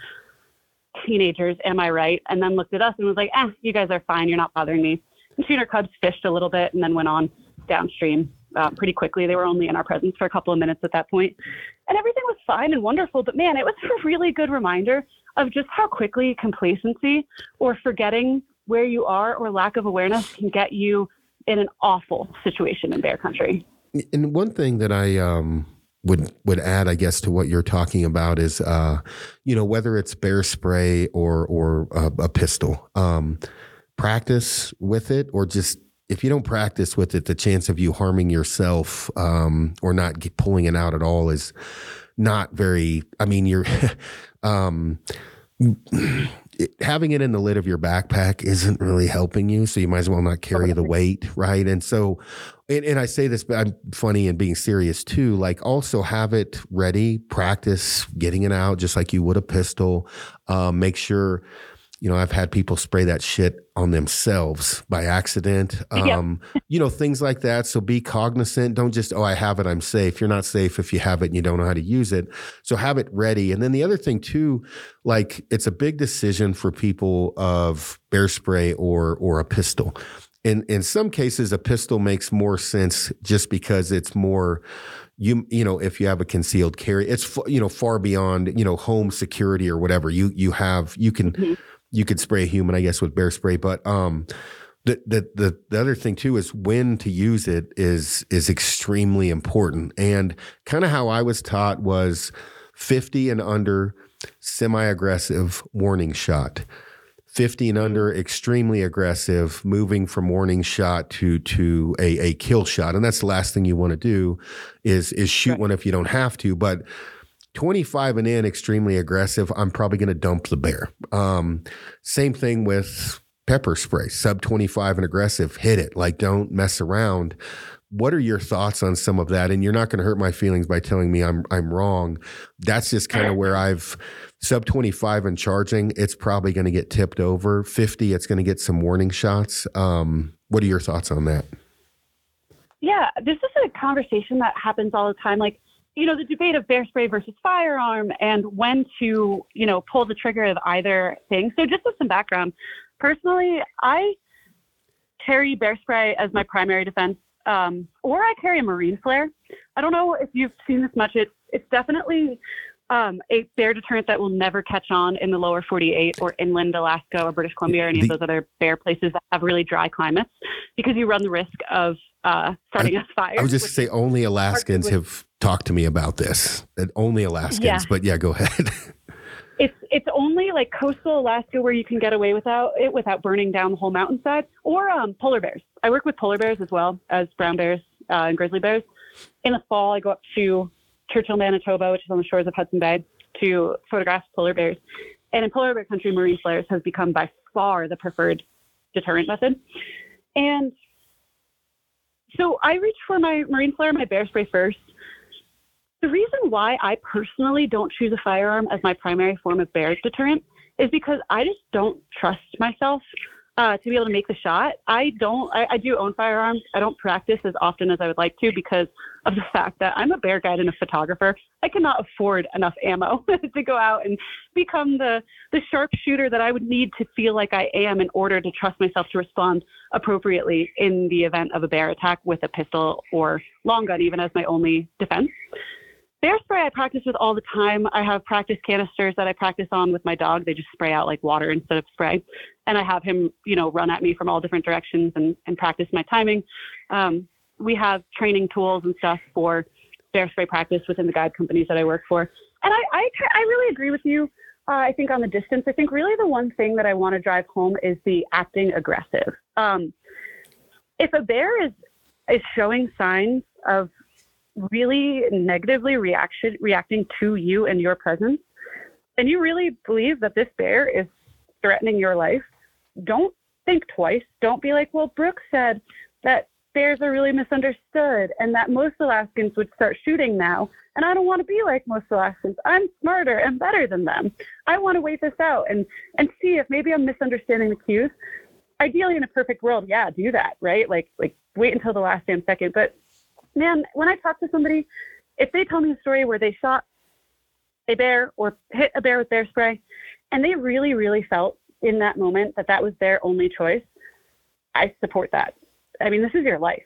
teenagers, am I right? And then looked at us and was like, eh, you guys are fine. You're not bothering me. And she and her cubs fished a little bit and then went on downstream uh, pretty quickly. They were only in our presence for a couple of minutes at that point. And everything was fine and wonderful. But man, it was a really good reminder of just how quickly complacency or forgetting where you are or lack of awareness can get you in an awful situation in bear country. And one thing that I um, would would add, I guess, to what you're talking about is, uh, you know, whether it's bear spray or or a, a pistol, um, practice with it or just if you don't practice with it, the chance of you harming yourself um, or not get, pulling it out at all is not very. I mean, you're um, having it in the lid of your backpack isn't really helping you, so you might as well not carry the weight, right? And so, and, and I say this, but I'm funny and being serious too. Like, also have it ready, practice getting it out, just like you would a pistol. Um, make sure you know, I've had people spray that shit on themselves by accident. Um, you know, things like that. So be cognizant. Don't just, oh, I have it, I'm safe. You're not safe if you have it and you don't know how to use it. So have it ready. And then the other thing too, like it's a big decision for people of bear spray or or a pistol. In in some cases, a pistol makes more sense just because it's more you you know if you have a concealed carry it's you know far beyond you know home security or whatever you you have you can mm-hmm you could spray a human, I guess, with bear spray. But um, the, the the the other thing too is when to use it is is extremely important. And kind of how I was taught was fifty and under semi aggressive warning shot. 50 and under extremely aggressive moving from warning shot to to a, a kill shot and that's the last thing you want to do is is shoot right. one if you don't have to but 25 and in, extremely aggressive. I'm probably going to dump the bear. Um, same thing with pepper spray, sub 25 and aggressive, hit it. Like, don't mess around. What are your thoughts on some of that? And you're not going to hurt my feelings by telling me I'm I'm wrong. That's just kind of where I've sub 25 and charging. It's probably going to get tipped over. 50, it's going to get some warning shots. Um, what are your thoughts on that? Yeah, this is a conversation that happens all the time. Like you know, the debate of bear spray versus firearm and when to, you know, pull the trigger of either thing. So just as some background, personally, I carry bear spray as my primary defense, um, or I carry a marine flare. I don't know if you've seen this much. It's it's definitely um, a bear deterrent that will never catch on in the lower 48 or inland Alaska or British Columbia or any the, of those other bear places that have really dry climates because you run the risk of uh, starting I, a fire. I was just say only Alaskans have talked to me about this. And only Alaskans, yeah. but yeah, go ahead. it's it's only like coastal Alaska where you can get away without it without burning down the whole mountainside, or um, polar bears. I work with polar bears as well as brown bears uh, and grizzly bears. In the fall, I go up to Churchill, Manitoba, which is on the shores of Hudson Bay, to photograph polar bears. And in polar bear country, marine flares has become by far the preferred deterrent method. And so I reach for my marine flare, my bear spray first. The reason why I personally don't choose a firearm as my primary form of bear deterrent is because I just don't trust myself uh, to be able to make the shot. I don't. I, I, do own firearms. I don't practice as often as I would like to because of the fact that I'm a bear guide and a photographer. I cannot afford enough ammo to go out and become the the sharpshooter that I would need to feel like I am in order to trust myself to respond appropriately in the event of a bear attack with a pistol or long gun, even as my only defense. Bear spray I practice with all the time. I have practice canisters that I practice on with my dog. They just spray out like water instead of spray. And I have him, you know, run at me from all different directions and, and practice my timing. Um, we have training tools and stuff for bear spray practice within the guide companies that I work for. And I, I, I really agree with you. Uh, I think on the distance, I think really the one thing that I want to drive home is the acting aggressive. Um, if a bear is is showing signs of really negatively reaction reacting to you and your presence, and you really believe that this bear is threatening your life, don't think twice. Don't be like, well, Brooke said that bears are really misunderstood and that most Alaskans would start shooting now. And I don't want to be like most Alaskans. I'm smarter and better than them. I want to wait this out and, and see if maybe I'm misunderstanding the cues. Ideally, in a perfect world, yeah, do that, right? Like, like wait until the last damn second. But man, when I talk to somebody, if they tell me a story where they shot a bear or hit a bear with bear spray, and they really, really felt in that moment that that was their only choice, I support that. I mean, this is your life.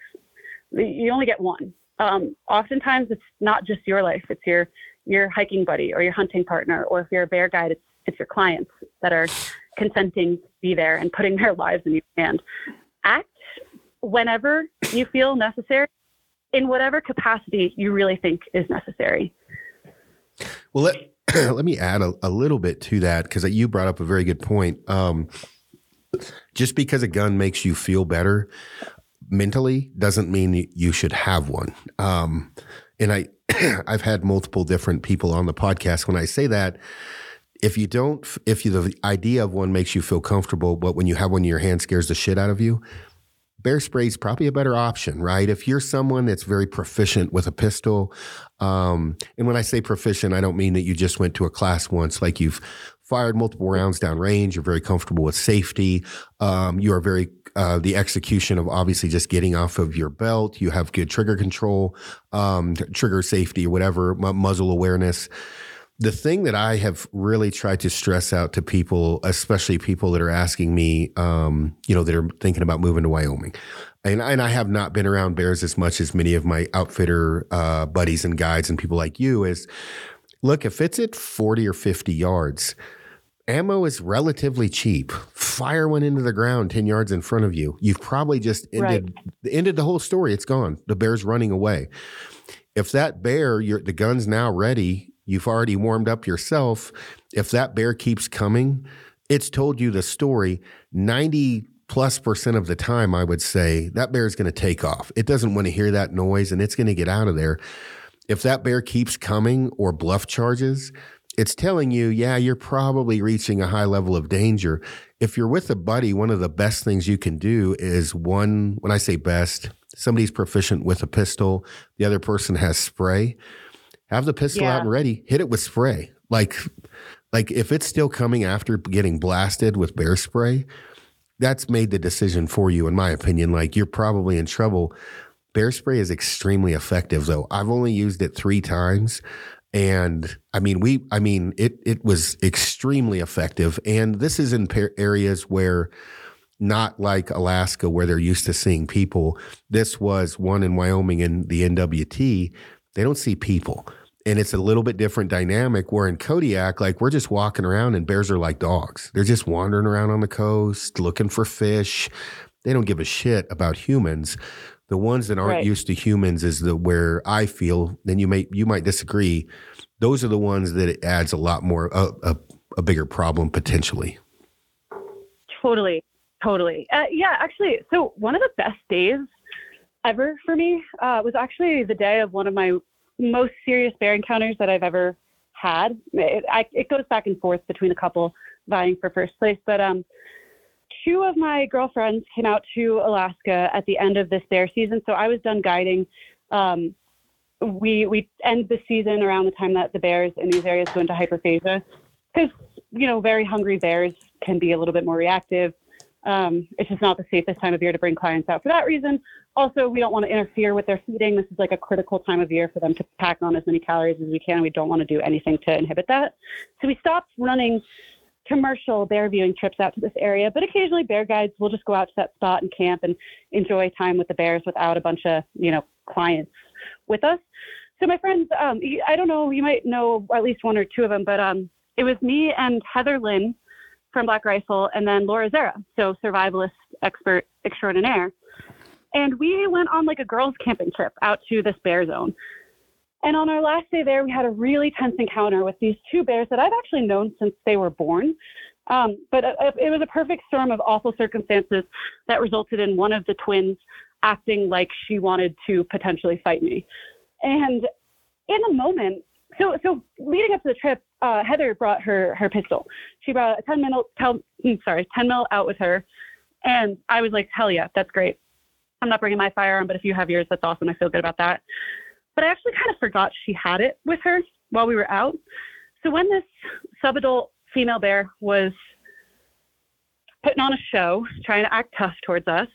You only get one. Um, oftentimes, it's not just your life; it's your your hiking buddy or your hunting partner, or if you're a bear guide, it's it's your clients that are consenting to be there and putting their lives in your hand. Act whenever you feel necessary, in whatever capacity you really think is necessary. Well, let let me add a, a little bit to that because you brought up a very good point. Um, just because a gun makes you feel better mentally doesn't mean you should have one. Um, and I, I've had multiple different people on the podcast. When I say that, if you don't, if you, the idea of one makes you feel comfortable, but when you have one in your hand scares the shit out of you, bear spray is probably a better option, right? If you're someone that's very proficient with a pistol, um, and when I say proficient, I don't mean that you just went to a class once, like you've fired multiple rounds down range. You're very comfortable with safety. Um, you are very uh, the execution of obviously just getting off of your belt. You have good trigger control, um, trigger safety, whatever, muzzle awareness the thing that I have really tried to stress out to people, especially people that are asking me, um, you know, that are thinking about moving to Wyoming, and, and I have not been around bears as much as many of my outfitter uh, buddies and guides and people like you. Is look if it's at forty or fifty yards, ammo is relatively cheap. Fire one into the ground ten yards in front of you. You've probably just ended right. ended the whole story. It's gone. The bear's running away. If that bear, the gun's now ready You've already warmed up yourself. If that bear keeps coming, it's told you the story 90 plus percent of the time, I would say that bear is going to take off. It doesn't want to hear that noise and it's going to get out of there. If that bear keeps coming or bluff charges, it's telling you, yeah, you're probably reaching a high level of danger. If you're with a buddy, one of the best things you can do is one, when I say best, somebody's proficient with a pistol, the other person has spray have the pistol yeah. out and ready. Hit it with spray. Like, like if it's still coming after getting blasted with bear spray, that's made the decision for you, in my opinion. Like you're probably in trouble. Bear spray is extremely effective, though. I've only used it three times, and I mean, we, I mean, it it was extremely effective. And this is in areas where not like Alaska where they're used to seeing people. This was one in Wyoming in the NWT they don't see people. And it's a little bit different dynamic where in Kodiak, like we're just walking around and bears are like dogs. They're just wandering around on the coast looking for fish. They don't give a shit about humans. The ones that aren't right. used to humans is the where I feel, then you may you might disagree. Those are the ones that it adds a lot more a, a, a bigger problem potentially. Totally, totally. Uh, yeah, actually, so one of the best days ever for me uh, was actually the day of one of my most serious bear encounters that I've ever had. It, I, it goes back and forth between a couple vying for first place, but um, two of my girlfriends came out to Alaska at the end of this bear season, so I was done guiding. Um, we we end the season around the time that the bears in these areas go into hyperphagia, because you know very hungry bears can be a little bit more reactive. Um, it's just not the safest time of year to bring clients out for that reason. Also, we don't want to interfere with their feeding. This is like a critical time of year for them to pack on as many calories as we can. We don't want to do anything to inhibit that. So we stopped running commercial bear viewing trips out to this area, but occasionally bear guides will just go out to that spot and camp and enjoy time with the bears without a bunch of, you know, clients with us. So my friends, um, I don't know, you might know at least one or two of them, but um, it was me and Heather Lynn from Black Rifle, and then Laura Zerra, so survivalist expert extraordinaire. And we went on like a girls' camping trip out to this bear zone. And on our last day there, we had a really tense encounter with these two bears that I've actually known since they were born. Um, but it was a perfect storm of awful circumstances that resulted in one of the twins acting like she wanted to potentially fight me. And in the moment, so so leading up to the trip, uh, Heather brought her her pistol. She brought a 10 mil, hmm, sorry, 10 mil out with her, and I was like, hell yeah, that's great. I'm not bringing my firearm, but if you have yours, that's awesome. I feel good about that. But I actually kind of forgot she had it with her while we were out. So when this subadult female bear was putting on a show, trying to act tough towards us,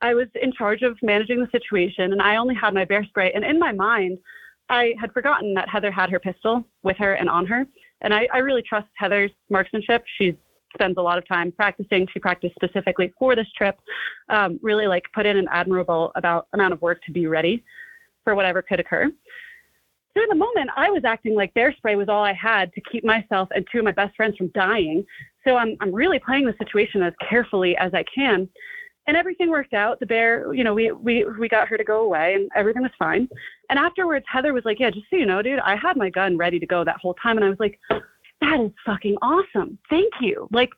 I was in charge of managing the situation, and I only had my bear spray. And in my mind, I had forgotten that Heather had her pistol with her and on her. And I, I really trust Heather's marksmanship. She spends a lot of time practicing. She practiced specifically for this trip. Um, really, like put in an admirable about amount of work to be ready for whatever could occur. So in the moment, I was acting like bear spray was all I had to keep myself and two of my best friends from dying. So I'm I'm really playing the situation as carefully as I can and everything worked out. The bear, you know, we we we got her to go away, and everything was fine. And afterwards, Heather was like, "Yeah, just so you know, dude, I had my gun ready to go that whole time." And I was like, "That is fucking awesome. Thank you." Like,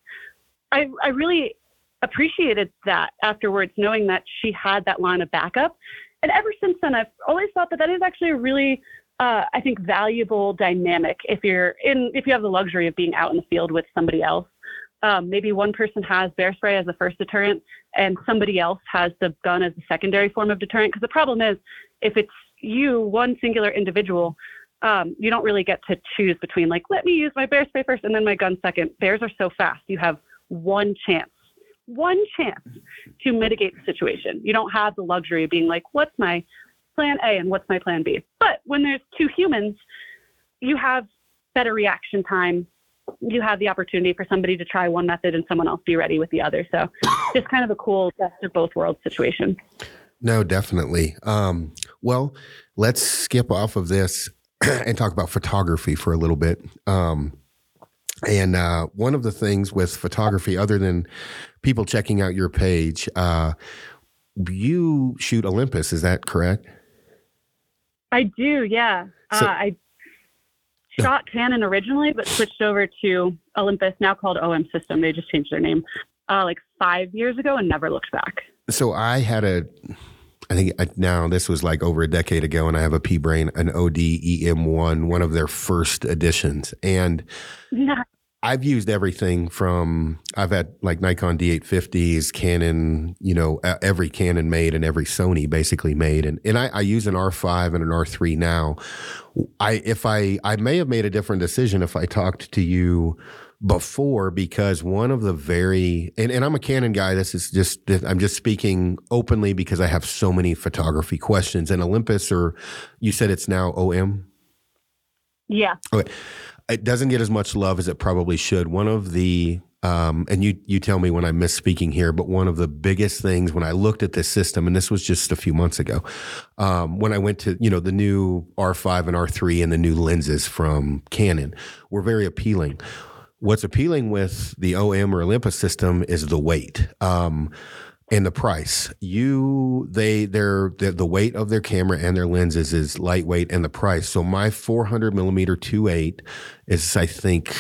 I I really appreciated that afterwards, knowing that she had that line of backup. And ever since then, I've always thought that that is actually a really uh, I think valuable dynamic if you're in if you have the luxury of being out in the field with somebody else um, maybe one person has bear spray as the first deterrent and somebody else has the gun as the secondary form of deterrent. Because the problem is, if it's you, one singular individual, um, you don't really get to choose between like, let me use my bear spray first and then my gun second. Bears are so fast. You have one chance, one chance to mitigate the situation. You don't have the luxury of being like, what's my plan A and what's my plan B? But when there's two humans, you have better reaction time you have the opportunity for somebody to try one method and someone else be ready with the other. So just kind of a cool best of both worlds situation. No, definitely. Um, well, let's skip off of this and talk about photography for a little bit. Um, and uh, one of the things with photography, other than people checking out your page, uh, you shoot Olympus. Is that correct? I do. Yeah. So, uh, I shot Canon originally, but switched over to Olympus, now called OM System. They just changed their name uh, like five years ago and never looked back. So I had a, I think now this was like over a decade ago, and I have a P Brain, an OD EM1, one of their first editions. And I've used everything from I've had like Nikon D850s, Canon, you know, every Canon made and every Sony basically made, and and I, I, use an R5 and an R3 now. I if I I may have made a different decision if I talked to you before because one of the very and, and I'm a Canon guy. This is just I'm just speaking openly because I have so many photography questions. And Olympus, or you said it's now OM. Yeah. Okay it doesn't get as much love as it probably should. One of the um, and you you tell me when I'm misspeaking here, but one of the biggest things when I looked at this system, and this was just a few months ago, um, when I went to you know the new R5 and R3 and the new lenses from Canon were very appealing. What's appealing with the OM or Olympus system is the weight. Um, and the price. You they their the, the, weight of their camera and their lenses is lightweight and the price. So my 400 millimeter 2.8 is i think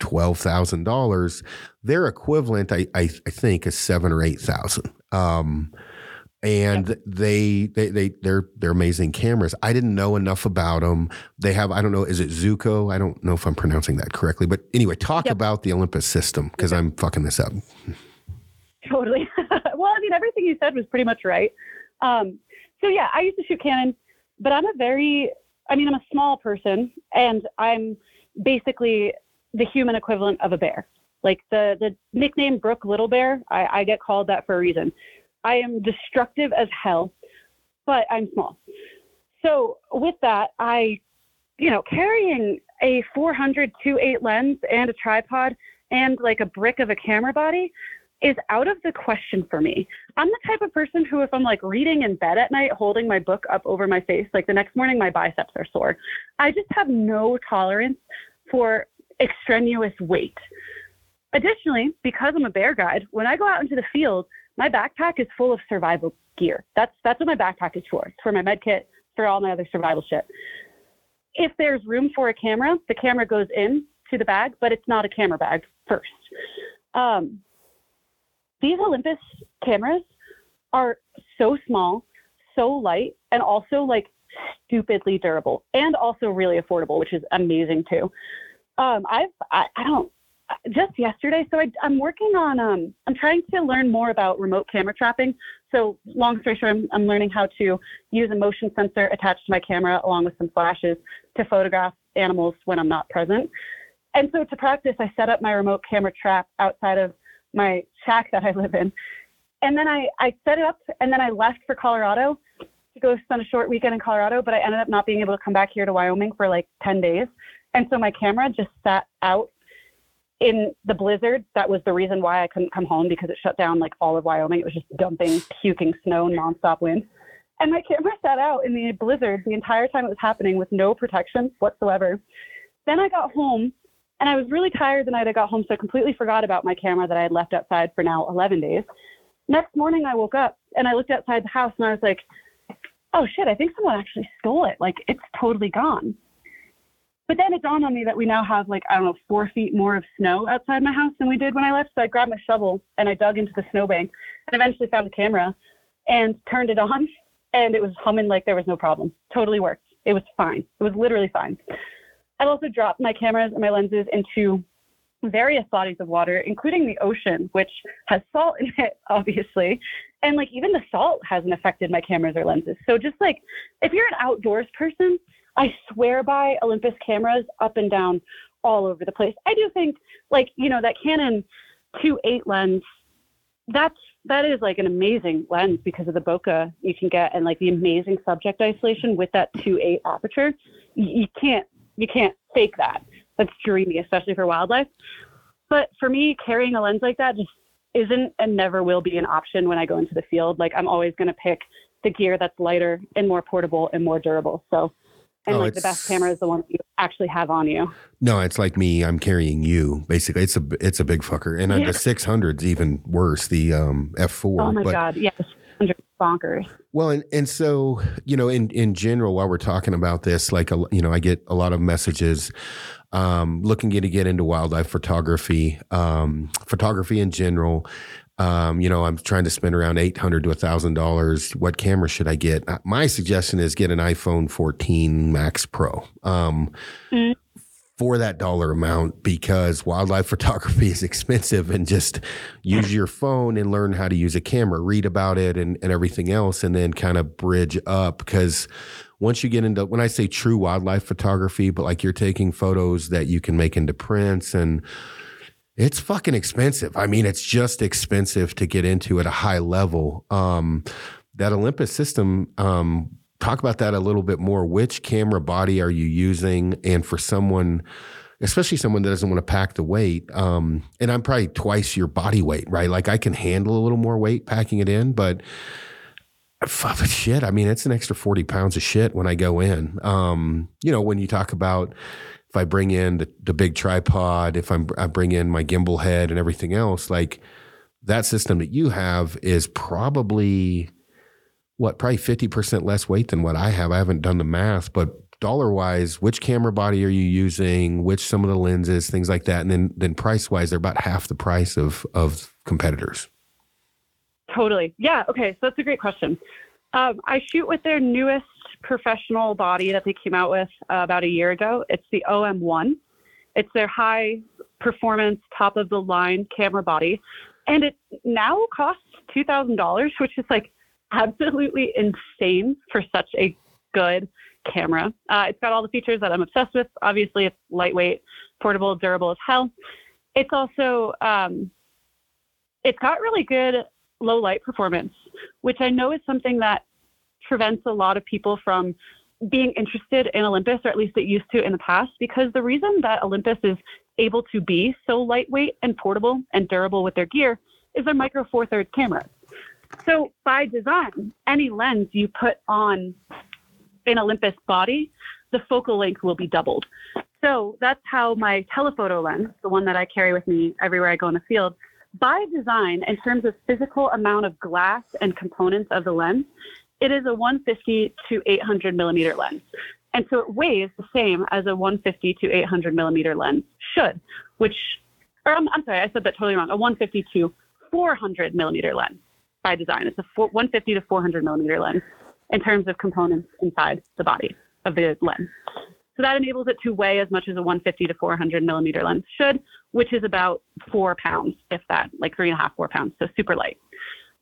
$12000 their equivalent I, I, I think is seven or eight thousand. Um and yep. they, they they they're they're amazing cameras. I didn't know enough about them. They have I don't know is it Zuiko? I don't know if I'm pronouncing that correctly, but anyway, talk yep. about the Olympus system because I'm fucking this up. Totally. well, I mean, everything you said was pretty much right. Um, so yeah, I used to shoot Canon, but I'm a very, I mean, I'm a small person, and I'm basically the human equivalent of a bear. Like the the nickname Brooke Little Bear, I, I get called that for a reason. I am destructive as hell, but I'm small. So with that, I, you know, carrying a 400 2.8 lens and a tripod and like a brick of a camera body is out of the question for me. I'm the type of person who, if I'm like reading in bed at night, holding my book up over my face, like the next morning my biceps are sore. I just have no tolerance for extraneous weight. Additionally, because I'm a bear guide, when I go out into the field, my backpack is full of survival gear. That's that's what my backpack is for. It's for my med kit, for all my other survival shit. If there's room for a camera, the camera goes in to the bag, but it's not a camera bag first. Um, these Olympus cameras are so small, so light, and also like stupidly durable and also really affordable, which is amazing too. Um, I've, I, I don't, just yesterday. So I, am working on, um, I'm trying to learn more about remote camera trapping. So long story short, I'm, I'm learning how to use a motion sensor attached to my camera along with some flashes to photograph animals when I'm not present. And so to practice, I set up my remote camera trap outside of my shack that I live in. And then I, I set it up and then I left for Colorado to go spend a short weekend in Colorado, but I ended up not being able to come back here to Wyoming for like 10 days. And so my camera just sat out in the blizzard. That was the reason why I couldn't come home because it shut down like all of Wyoming. It was just dumping, puking snow, nonstop wind. And my camera sat out in the blizzard the entire time it was happening with no protection whatsoever. Then I got home and I was really tired the night I got home, so I completely forgot about my camera that I had left outside for now 11 days. Next morning, I woke up and I looked outside the house and I was like, oh shit, I think someone actually stole it. Like it's totally gone. But then it dawned on me that we now have like, I don't know, four feet more of snow outside my house than we did when I left. So I grabbed my shovel and I dug into the snowbank and eventually found the camera and turned it on and it was humming like there was no problem. Totally worked. It was fine. It was literally fine. I've also dropped my cameras and my lenses into various bodies of water, including the ocean, which has salt in it, obviously. And like even the salt hasn't affected my cameras or lenses. So just like if you're an outdoors person, I swear by Olympus cameras up and down all over the place. I do think like, you know, that Canon 2.8 lens, that's that is like an amazing lens because of the bokeh you can get and like the amazing subject isolation with that 2.8 aperture. You, can't you can't fake that. That's dreamy, especially for wildlife. But for me, carrying a lens like that just isn't and never will be an option when I go into the field. Like I'm always going to pick the gear that's lighter and more portable and more durable. So, and oh, like the best camera is the one that you actually have on you. No, it's like me. I'm carrying you. Basically, it's a it's a big fucker, and yeah. the 600's even worse. The um, F4. Oh my but, god, yes, bonkers. Well, and, and so, you know, in, in general, while we're talking about this, like, a, you know, I get a lot of messages um, looking to get into wildlife photography, um, photography in general. Um, you know, I'm trying to spend around eight hundred to a thousand dollars. What camera should I get? Uh, my suggestion is get an iPhone 14 Max Pro. Um, mm for that dollar amount because wildlife photography is expensive and just use your phone and learn how to use a camera, read about it and, and everything else, and then kind of bridge up. Because once you get into, when I say true wildlife photography, but like you're taking photos that you can make into prints and it's fucking expensive. I mean, it's just expensive to get into at a high level. Um, that Olympus system, um, talk about that a little bit more. Which camera body are you using? And for someone, especially someone that doesn't want to pack the weight, um, and I'm probably twice your body weight, right? Like I can handle a little more weight packing it in, but fuck shit, I mean, it's an extra 40 pounds of shit when I go in. Um, you know, when you talk about if I bring in the, the big tripod, if I'm, I bring in my gimbal head and everything else, like that system that you have is probably what probably 50% less weight than what I have. I haven't done the math, but dollar wise, which camera body are you using, which some of the lenses, things like that. And then then price wise, they're about half the price of of competitors. Totally. Yeah. Okay. So that's a great question. Um, I shoot with their newest professional body that they came out with uh, about a year ago. It's the OM1. It's their high performance, top of the line camera body. And it now costs $2,000, which is like absolutely insane for such a good camera. Uh, it's got all the features that I'm obsessed with. Obviously, it's lightweight, portable, durable as hell. It's also um, it's got really good low light performance, which I know is something that prevents a lot of people from being interested in Olympus, or at least it used to in the past, because the reason that Olympus is able to be so lightweight and portable and durable with their gear is their micro four thirds cameras. So by design, any lens you put on an Olympus body, the focal length will be doubled. So that's how my telephoto lens, the one that I carry with me everywhere I go in the field, by design, in terms of physical amount of glass and components of the lens, it is a 150 to 800 millimeter lens. And so it weighs the same as a 150 to 800 millimeter lens should, which, or I'm, I'm sorry, I said that totally wrong, a 150 to 400 millimeter lens by design. It's a 150 to 400 millimeter lens in terms of components inside the body of the lens. So that enables it to weigh as much as a 150 to 400 millimeter lens should, which is about four pounds, if that, like three and a half, four pounds, so super light.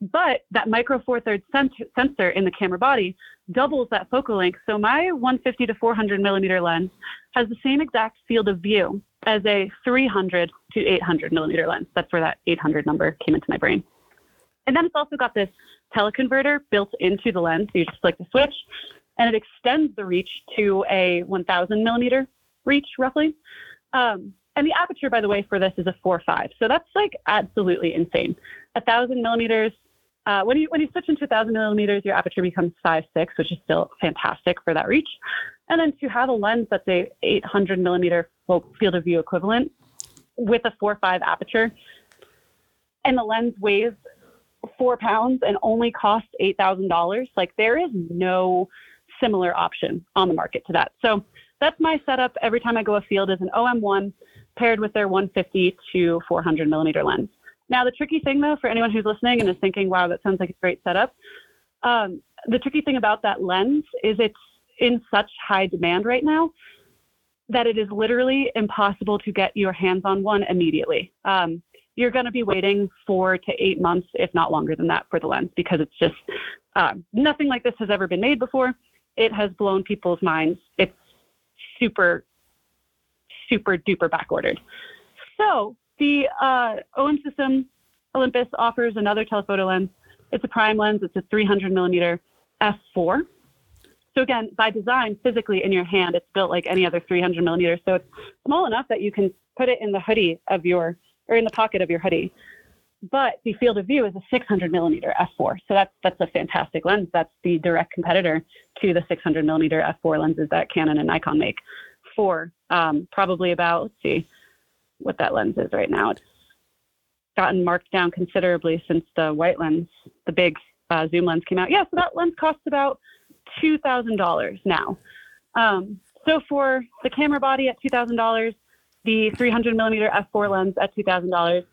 But that micro four thirds sensor in the camera body doubles that focal length. So my 150 to 400 millimeter lens has the same exact field of view as a 300 to 800 millimeter lens. That's where that 800 number came into my brain. And then it's also got this teleconverter built into the lens. So you just click the switch and it extends the reach to a 1000 millimeter reach roughly. Um, and the aperture, by the way, for this is a 4.5. So that's like absolutely insane. Thousand millimeters. Uh, when you when you switch into 1,000 millimeters, your aperture becomes 5.6, which is still fantastic for that reach. And then to have a lens that's a 800 millimeter field of view equivalent with a 4.5 aperture, and the lens weighs four pounds and only costs eight thousand dollars. Like there is no similar option on the market to that. So that's my setup every time I go afield is an OM1 paired with their 150 to 400 millimeter lens. Now the tricky thing though, for anyone who's listening and is thinking, wow, that sounds like a great setup. Um, the tricky thing about that lens is it's in such high demand right now that it is literally impossible to get your hands on one immediately. Um, you're going to be waiting four to eight months, if not longer than that, for the lens because it's just uh, nothing like this has ever been made before. It has blown people's minds. It's super, super duper backordered. So the uh, OM system Olympus offers another telephoto lens. It's a prime lens. It's a 300 millimeter f4. So again, by design, physically in your hand, it's built like any other 300 millimeter. So it's small enough that you can put it in the hoodie of your or in the pocket of your hoodie. But the field of view is a 600 millimeter f4. So that's that's a fantastic lens. That's the direct competitor to the 600 millimeter f4 lenses that Canon and Nikon make for um, probably about let's see what that lens is right now. It's gotten marked down considerably since the white lens, the big uh, zoom lens came out. Yeah, so that lens costs about two thousand dollars now. Um, so for the camera body at two thousand dollars, the 300 millimeter f4 lens at $2,000,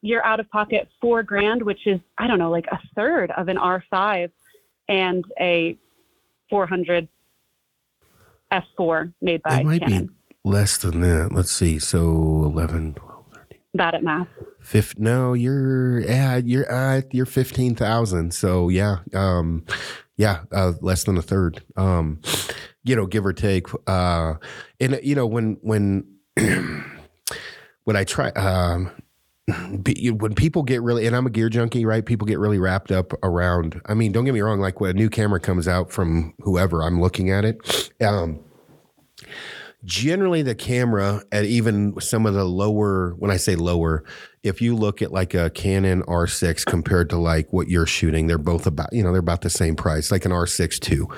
you're out of pocket four grand, which is, I don't know, like a third of an R5 and a 400 f4 made by It might Canon. be less than that. Let's see. So 11, 12, 13. Bad at math. Fifth, no, you're yeah, you're uh, you're fifteen thousand. So yeah, um, yeah, uh, less than a third. Um, you know, give or take. Uh, and you know when when when I try, um, when people get really, and I'm a gear junkie, right? People get really wrapped up around. I mean, don't get me wrong. Like when a new camera comes out from whoever, I'm looking at it. Um, generally, the camera at even some of the lower, when I say lower, if you look at like a Canon R6 compared to like what you're shooting, they're both about, you know, they're about the same price, like an R6 too.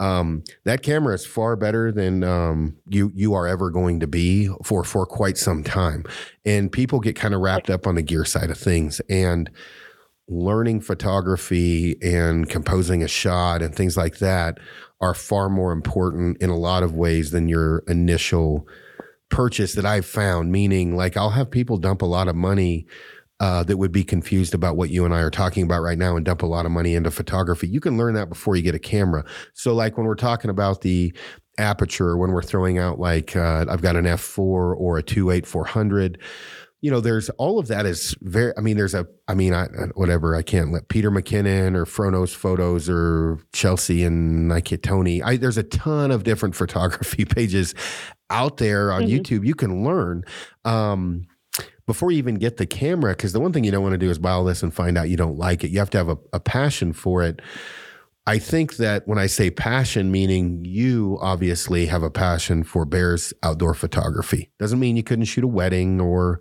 Um, that camera is far better than um, you you are ever going to be for for quite some time, and people get kind of wrapped up on the gear side of things. And learning photography and composing a shot and things like that are far more important in a lot of ways than your initial purchase that I've found. Meaning, like I'll have people dump a lot of money uh, that would be confused about what you and I are talking about right now and dump a lot of money into photography. You can learn that before you get a camera. So, like when we're talking about the aperture, when we're throwing out like uh, I've got an f4 or a 28 400 you know, there's all of that is very, I mean, there's a, I mean, I, whatever, I can't let Peter McKinnon or Fro Knows Photos or Chelsea and Nike Tony. I, there's a ton of different photography pages out there on mm-hmm. YouTube. You can learn. Um, before you even get the camera, because the one thing you don't want to do is buy all this and find out you don't like it. You have to have a, a passion for it. I think that when I say passion, meaning you obviously have a passion for bears outdoor photography. Doesn't mean you couldn't shoot a wedding or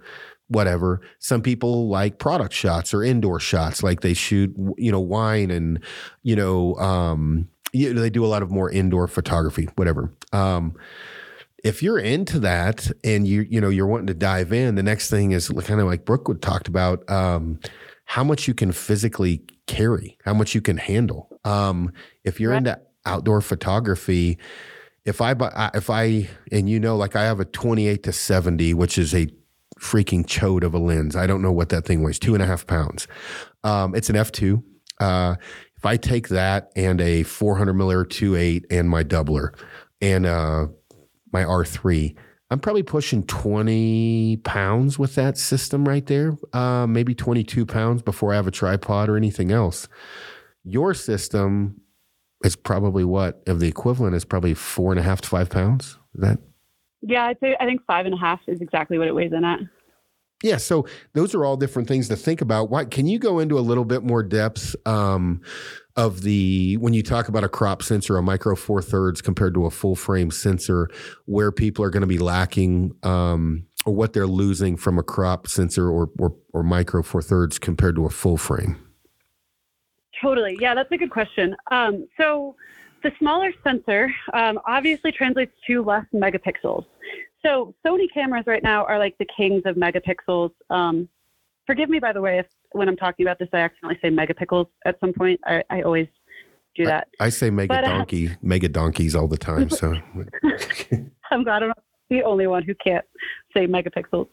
whatever. Some people like product shots or indoor shots, like they shoot, you know, wine and, you know, um, you know, they do a lot of more indoor photography, whatever. Um, if you're into that and you you know you're wanting to dive in, the next thing is kind of like Brookwood talked about um, how much you can physically carry, how much you can handle. Um, if you're right. into outdoor photography, if I buy, if I and you know like I have a 28 to 70, which is a freaking chode of a lens. I don't know what that thing weighs, two and a half pounds. Um, it's an f2. Uh, if I take that and a 400 miller 2.8 and my doubler and uh, my R3, I'm probably pushing 20 pounds with that system right there, uh, maybe 22 pounds before I have a tripod or anything else. Your system is probably what of the equivalent is probably four and a half to five pounds. Is that yeah, I'd say I think five and a half is exactly what it weighs in at. Yeah, so those are all different things to think about. Why can you go into a little bit more depth um, of the when you talk about a crop sensor, a micro four thirds compared to a full frame sensor, where people are going to be lacking um, or what they're losing from a crop sensor or, or or micro four thirds compared to a full frame? Totally. Yeah, that's a good question. Um, so the smaller sensor um, obviously translates to less megapixels. So Sony cameras right now are like the kings of megapixels. Um, forgive me, by the way, if when I'm talking about this, I accidentally say megapixels at some point. I, I always do that. I, I say mega but, uh, donkey, mega donkeys all the time. So I'm glad I'm not the only one who can't say megapixels.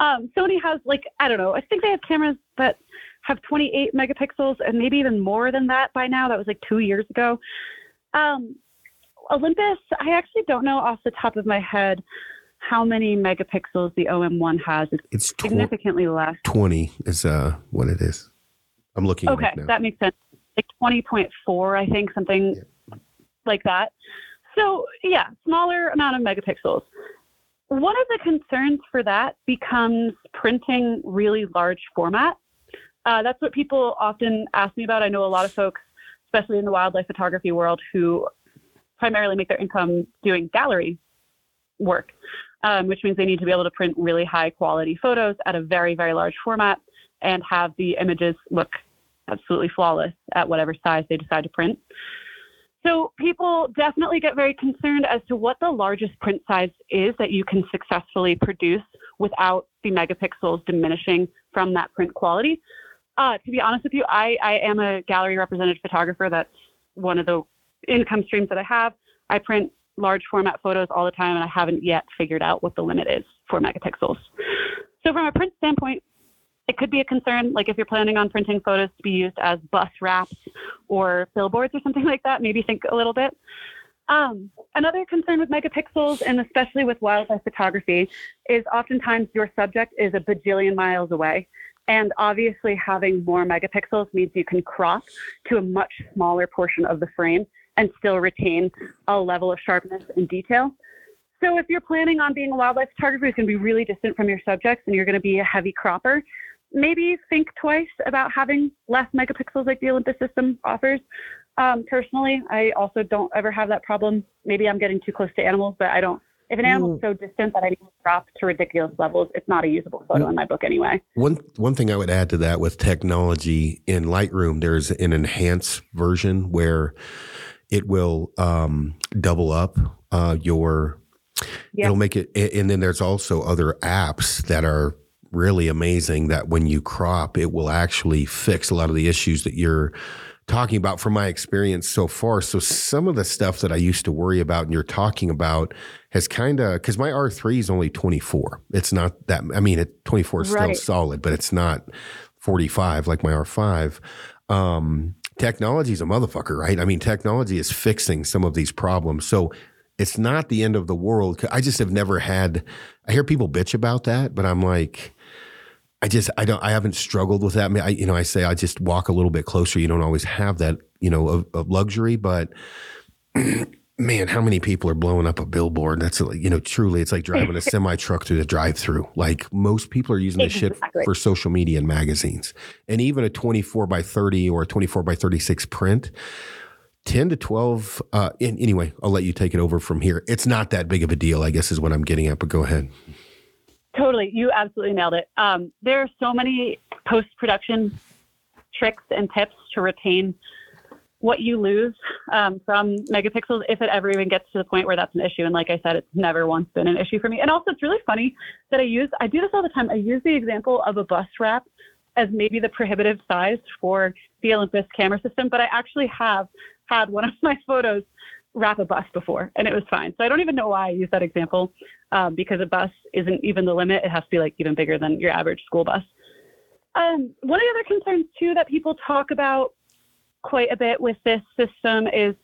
Um, Sony has like I don't know. I think they have cameras that have 28 megapixels and maybe even more than that by now. That was like two years ago. Um, Olympus, I actually don't know off the top of my head how many megapixels the OM1 has. It's, it's tw- significantly less. 20 is uh, what it is. I'm looking Okay, that makes sense. Like 20.4, I think, something yeah. like that. So, yeah, smaller amount of megapixels. One of the concerns for that becomes printing really large format. Uh, that's what people often ask me about. I know a lot of folks, especially in the wildlife photography world, who primarily make their income doing gallery work, um, which means they need to be able to print really high quality photos at a very, very large format and have the images look absolutely flawless at whatever size they decide to print. So people definitely get very concerned as to what the largest print size is that you can successfully produce without the megapixels diminishing from that print quality. Uh, to be honest with you, I, I am a gallery represented photographer. That's one of the income streams that I have. I print large format photos all the time, and I haven't yet figured out what the limit is for megapixels. So, from a print standpoint, it could be a concern, like if you're planning on printing photos to be used as bus wraps or billboards or something like that, maybe think a little bit. Um, another concern with megapixels, and especially with wildlife photography, is oftentimes your subject is a bajillion miles away. And obviously, having more megapixels means you can crop to a much smaller portion of the frame and still retain a level of sharpness and detail. So, if you're planning on being a wildlife photographer who's going to be really distant from your subjects and you're going to be a heavy cropper, maybe think twice about having less megapixels like the Olympus system offers. Um, personally, I also don't ever have that problem. Maybe I'm getting too close to animals, but I don't if an animal's so distant that I need to drop to ridiculous levels, it's not a usable photo in my book anyway. One one thing I would add to that with technology in Lightroom, there's an enhanced version where it will um, double up uh, your. Yep. It'll make it, and then there's also other apps that are really amazing. That when you crop, it will actually fix a lot of the issues that you're talking about from my experience so far. So some of the stuff that I used to worry about and you're talking about has kind of because my R3 is only 24. It's not that I mean, it 24 is right. still solid, but it's not 45 like my R5. Um, technology is a motherfucker, right? I mean, technology is fixing some of these problems. So it's not the end of the world. I just have never had. I hear people bitch about that, but I'm like I just I don't I haven't struggled with that. I mean, I you know I say I just walk a little bit closer. You don't always have that you know of, of luxury, but man, how many people are blowing up a billboard? That's you know truly it's like driving a semi truck through the drive through. Like most people are using this exactly. shit for social media and magazines, and even a twenty four by thirty or a twenty four by thirty six print. 10 to 12 uh in, anyway i'll let you take it over from here it's not that big of a deal i guess is what i'm getting at but go ahead Totally. You absolutely nailed it. Um, there are so many post production tricks and tips to retain what you lose um, from megapixels if it ever even gets to the point where that's an issue. And like I said, it's never once been an issue for me. And also, it's really funny that I use, I do this all the time. I use the example of a bus wrap as maybe the prohibitive size for the Olympus camera system, but I actually have had one of my photos wrap a bus before and it was fine. So I don't even know why I use that example um, because a bus isn't even the limit. It has to be like even bigger than your average school bus. Um, one of the other concerns too that people talk about quite a bit with this system is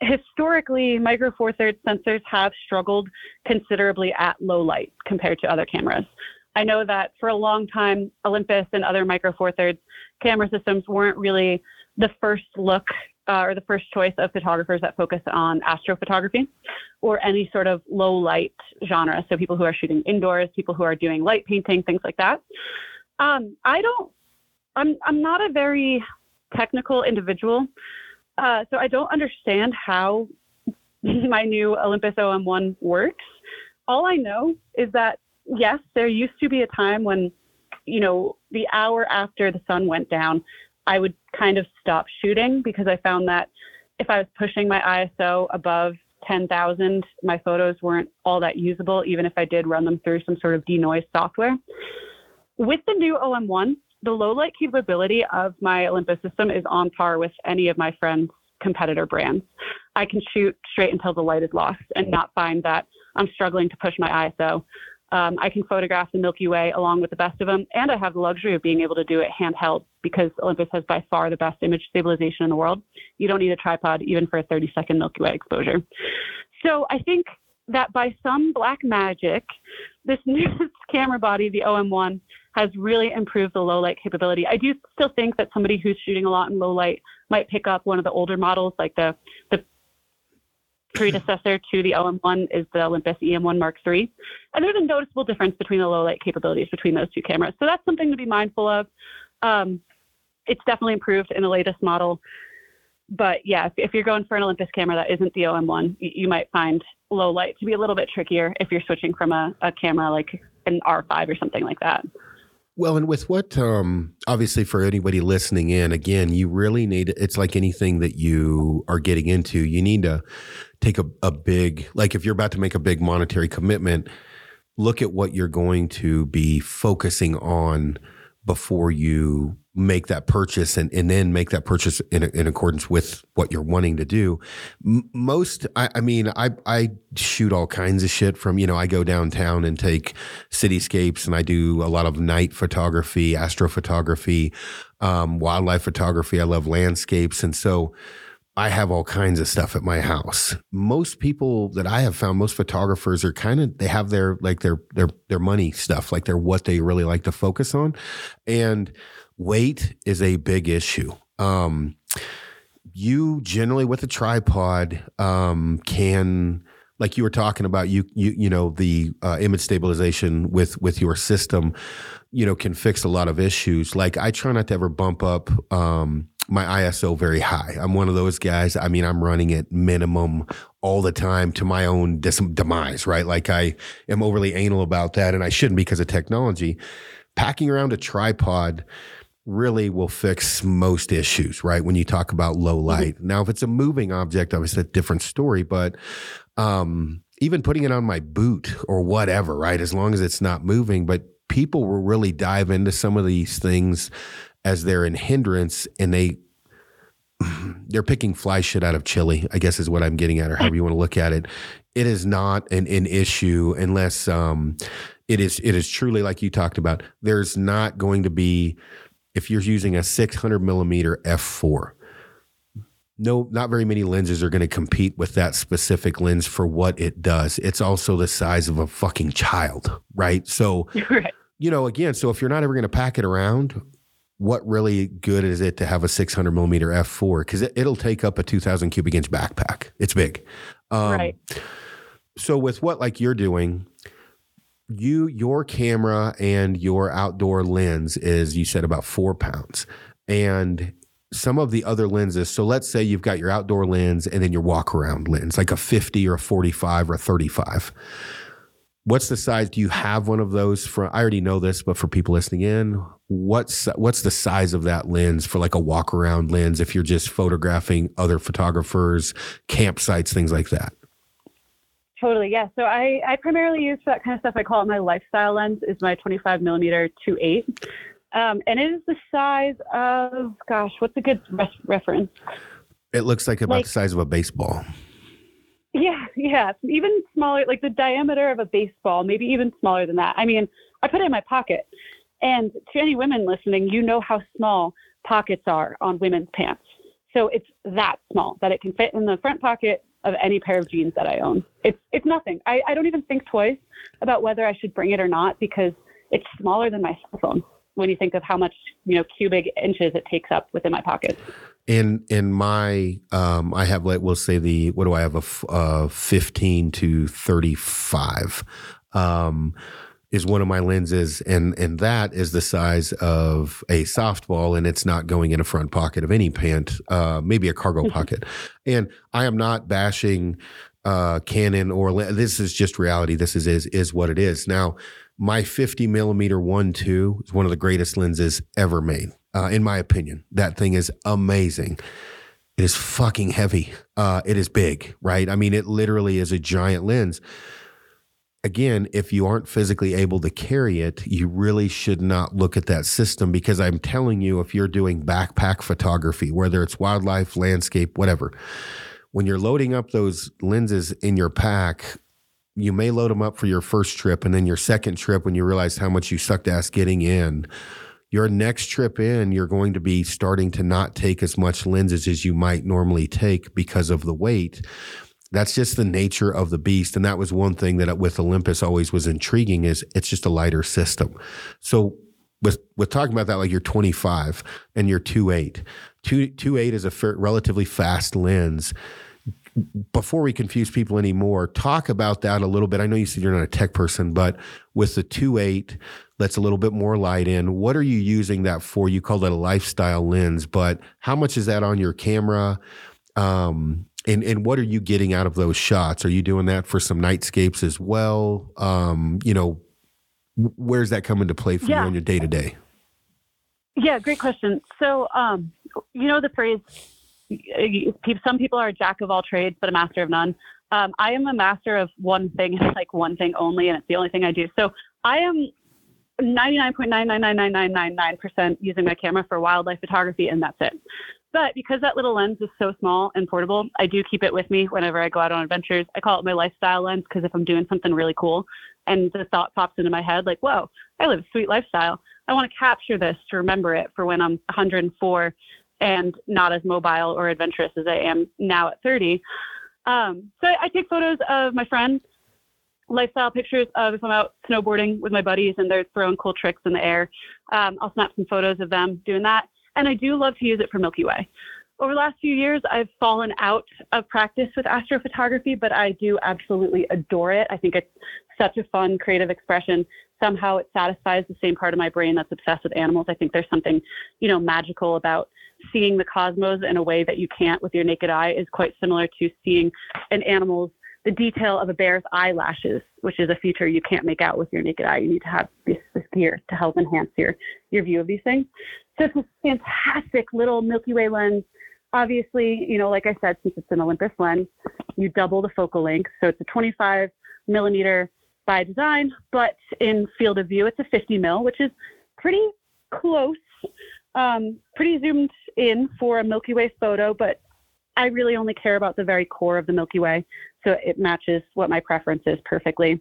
historically micro four thirds sensors have struggled considerably at low light compared to other cameras. I know that for a long time, Olympus and other micro four thirds camera systems weren't really the first look uh, or the first choice of photographers that focus on astrophotography or any sort of low light genre. So people who are shooting indoors, people who are doing light painting, things like that. Um, I don't. I'm I'm not a very technical individual, uh, so I don't understand how my new Olympus OM1 works. All I know is that yes, there used to be a time when, you know, the hour after the sun went down, I would kind of stop shooting because I found that if I was pushing my ISO above 10,000, my photos weren't all that usable, even if I did run them through some sort of denoise software. With the new OM1, the low light capability of my Olympus system is on par with any of my friends' competitor brands. I can shoot straight until the light is lost and not find that I'm struggling to push my ISO um, I can photograph the Milky Way along with the best of them, and I have the luxury of being able to do it handheld because Olympus has by far the best image stabilization in the world. You don't need a tripod even for a 30 second Milky Way exposure. So I think that by some black magic, this new camera body, the OM1, has really improved the low light capability. I do still think that somebody who's shooting a lot in low light might pick up one of the older models, like the the predecessor to the OM1 is the Olympus EM1 Mark III. And there's a noticeable difference between the low light capabilities between those two cameras. So that's something to be mindful of. Um, it's definitely improved in the latest model. But yeah, if, if, you're going for an Olympus camera that isn't the OM1, you, you, might find low light to be a little bit trickier if you're switching from a, a camera like an R5 or something like that. Well, and with what, um, obviously, for anybody listening in, again, you really need it's like anything that you are getting into. You need to take a, a big, like if you're about to make a big monetary commitment, look at what you're going to be focusing on before you make that purchase and, and then make that purchase in, in accordance with what you're wanting to do. Most, I, I, mean, I, I shoot all kinds of shit from, you know, I go downtown and take cityscapes and I do a lot of night photography, astrophotography, um, wildlife photography. I love landscapes. And so, I have all kinds of stuff at my house. Most people that I have found, most photographers are kind of they have their like their their their money stuff, like they're what they really like to focus on, and weight is a big issue. Um, you generally with a tripod um, can like you were talking about you you you know the uh, image stabilization with with your system you know can fix a lot of issues like i try not to ever bump up um, my ISO very high. I'm one of those guys. I mean, I'm running at minimum all the time to my own dis- demise, right? Like I am overly anal about that, and I shouldn't because of technology. Packing around a tripod really will fix most issues, right? When you talk about low mm-hmm. light. Mm-hmm. Now, if it's a moving object, obviously a different story, but um, even putting it on my boot or whatever, right? As long as it's not moving, but people will really dive into some of these things as they're in hindrance and they they're picking fly shit out of chili, I guess is what I'm getting at, or however you want to look at it. It is not an, an issue unless um, it is it is truly like you talked about. There's not going to be if you're using a 600 millimeter f4. No, not very many lenses are going to compete with that specific lens for what it does. It's also the size of a fucking child, right? So, right. you know, again, so if you're not ever going to pack it around, what really good is it to have a 600 millimeter f4 because it, will take up a 2000 cubic inch backpack. It's big. Um, right. so with what like you're doing you your camera and your outdoor lens is you said about four pounds. And some of the other lenses so let's say you've got your outdoor lens and then your walk around lens like a 50 or a 45 or a 35 what's the size do you have one of those for i already know this but for people listening in what's what's the size of that lens for like a walk around lens if you're just photographing other photographers campsites things like that? Totally yeah. So i i primarily use for that kind of stuff i call it my lifestyle lens is my 25 millimeter 2.8 um, and it is the size of gosh what's a good reference? It looks like about like, the size of a baseball yeah, yeah, even smaller, like the diameter of a baseball, maybe even smaller than that. I mean, I put it in my pocket. And to any women listening, you know how small pockets are on women's pants. So it's that small that it can fit in the front pocket of any pair of jeans that I own. It's it's nothing. I, I don't even think twice about whether I should bring it or not because it's smaller than my cell phone when you think of how much you know cubic inches it takes up within my pocket. In in my um, I have like we'll say the what do I have a f- uh, fifteen to thirty five. Um, is one of my lenses, and and that is the size of a softball, and it's not going in a front pocket of any pant, uh, maybe a cargo mm-hmm. pocket. And I am not bashing uh, Canon or this is just reality. This is is is what it is. Now, my 50 millimeter one two is one of the greatest lenses ever made, uh, in my opinion. That thing is amazing. It is fucking heavy. Uh, it is big, right? I mean, it literally is a giant lens again, if you aren't physically able to carry it, you really should not look at that system because I'm telling you, if you're doing backpack photography, whether it's wildlife, landscape, whatever, when you're loading up those lenses in your pack, you may load them up for your first trip and then your second trip when you realize how much you sucked ass getting in. Your next trip in, you're going to be starting to not take as much lenses as you might normally take because of the weight. That's just the nature of the beast. And that was one thing that with olympus always was intriguing is it's just a lighter system. So with with talking about that like you're 25 and you're 2.8 2.8 is a relatively fast lens before we confuse people anymore talk about that a little bit i know you said you're not a tech person but with the 2.8 that's a little bit more light in what are you using that for you call that a lifestyle lens but how much is that on your camera um, and and what are you getting out of those shots? Are you doing that for some nightscapes as well? Um, you know, where's that come into play for yeah. you on your day to day? Yeah, great question. So, um, you know the phrase, some people are a jack of all trades, but a master of none. Um, I am a master of one thing, like one thing only, and it's the only thing I do. So I am 99.9999999% using my camera for wildlife photography, and that's it. But because that little lens is so small and portable, I do keep it with me whenever I go out on adventures. I call it my lifestyle lens because if I'm doing something really cool and the thought pops into my head, like, whoa, I live a sweet lifestyle. I want to capture this to remember it for when I'm 104 and not as mobile or adventurous as I am now at 30. Um, so I, I take photos of my friends, lifestyle pictures of if I'm out snowboarding with my buddies and they're throwing cool tricks in the air. Um, I'll snap some photos of them doing that. And I do love to use it for Milky Way. Over the last few years, I've fallen out of practice with astrophotography, but I do absolutely adore it. I think it's such a fun, creative expression. Somehow it satisfies the same part of my brain that's obsessed with animals. I think there's something, you know, magical about seeing the cosmos in a way that you can't with your naked eye is quite similar to seeing an animal's the detail of a bear's eyelashes, which is a feature you can't make out with your naked eye. You need to have this, gear to help enhance your, your view of these things. So it's a fantastic little Milky Way lens. Obviously, you know, like I said, since it's an Olympus lens, you double the focal length. So it's a 25 millimeter by design, but in field of view, it's a 50 mil, which is pretty close, um, pretty zoomed in for a Milky Way photo, but I really only care about the very core of the Milky Way, so it matches what my preference is perfectly.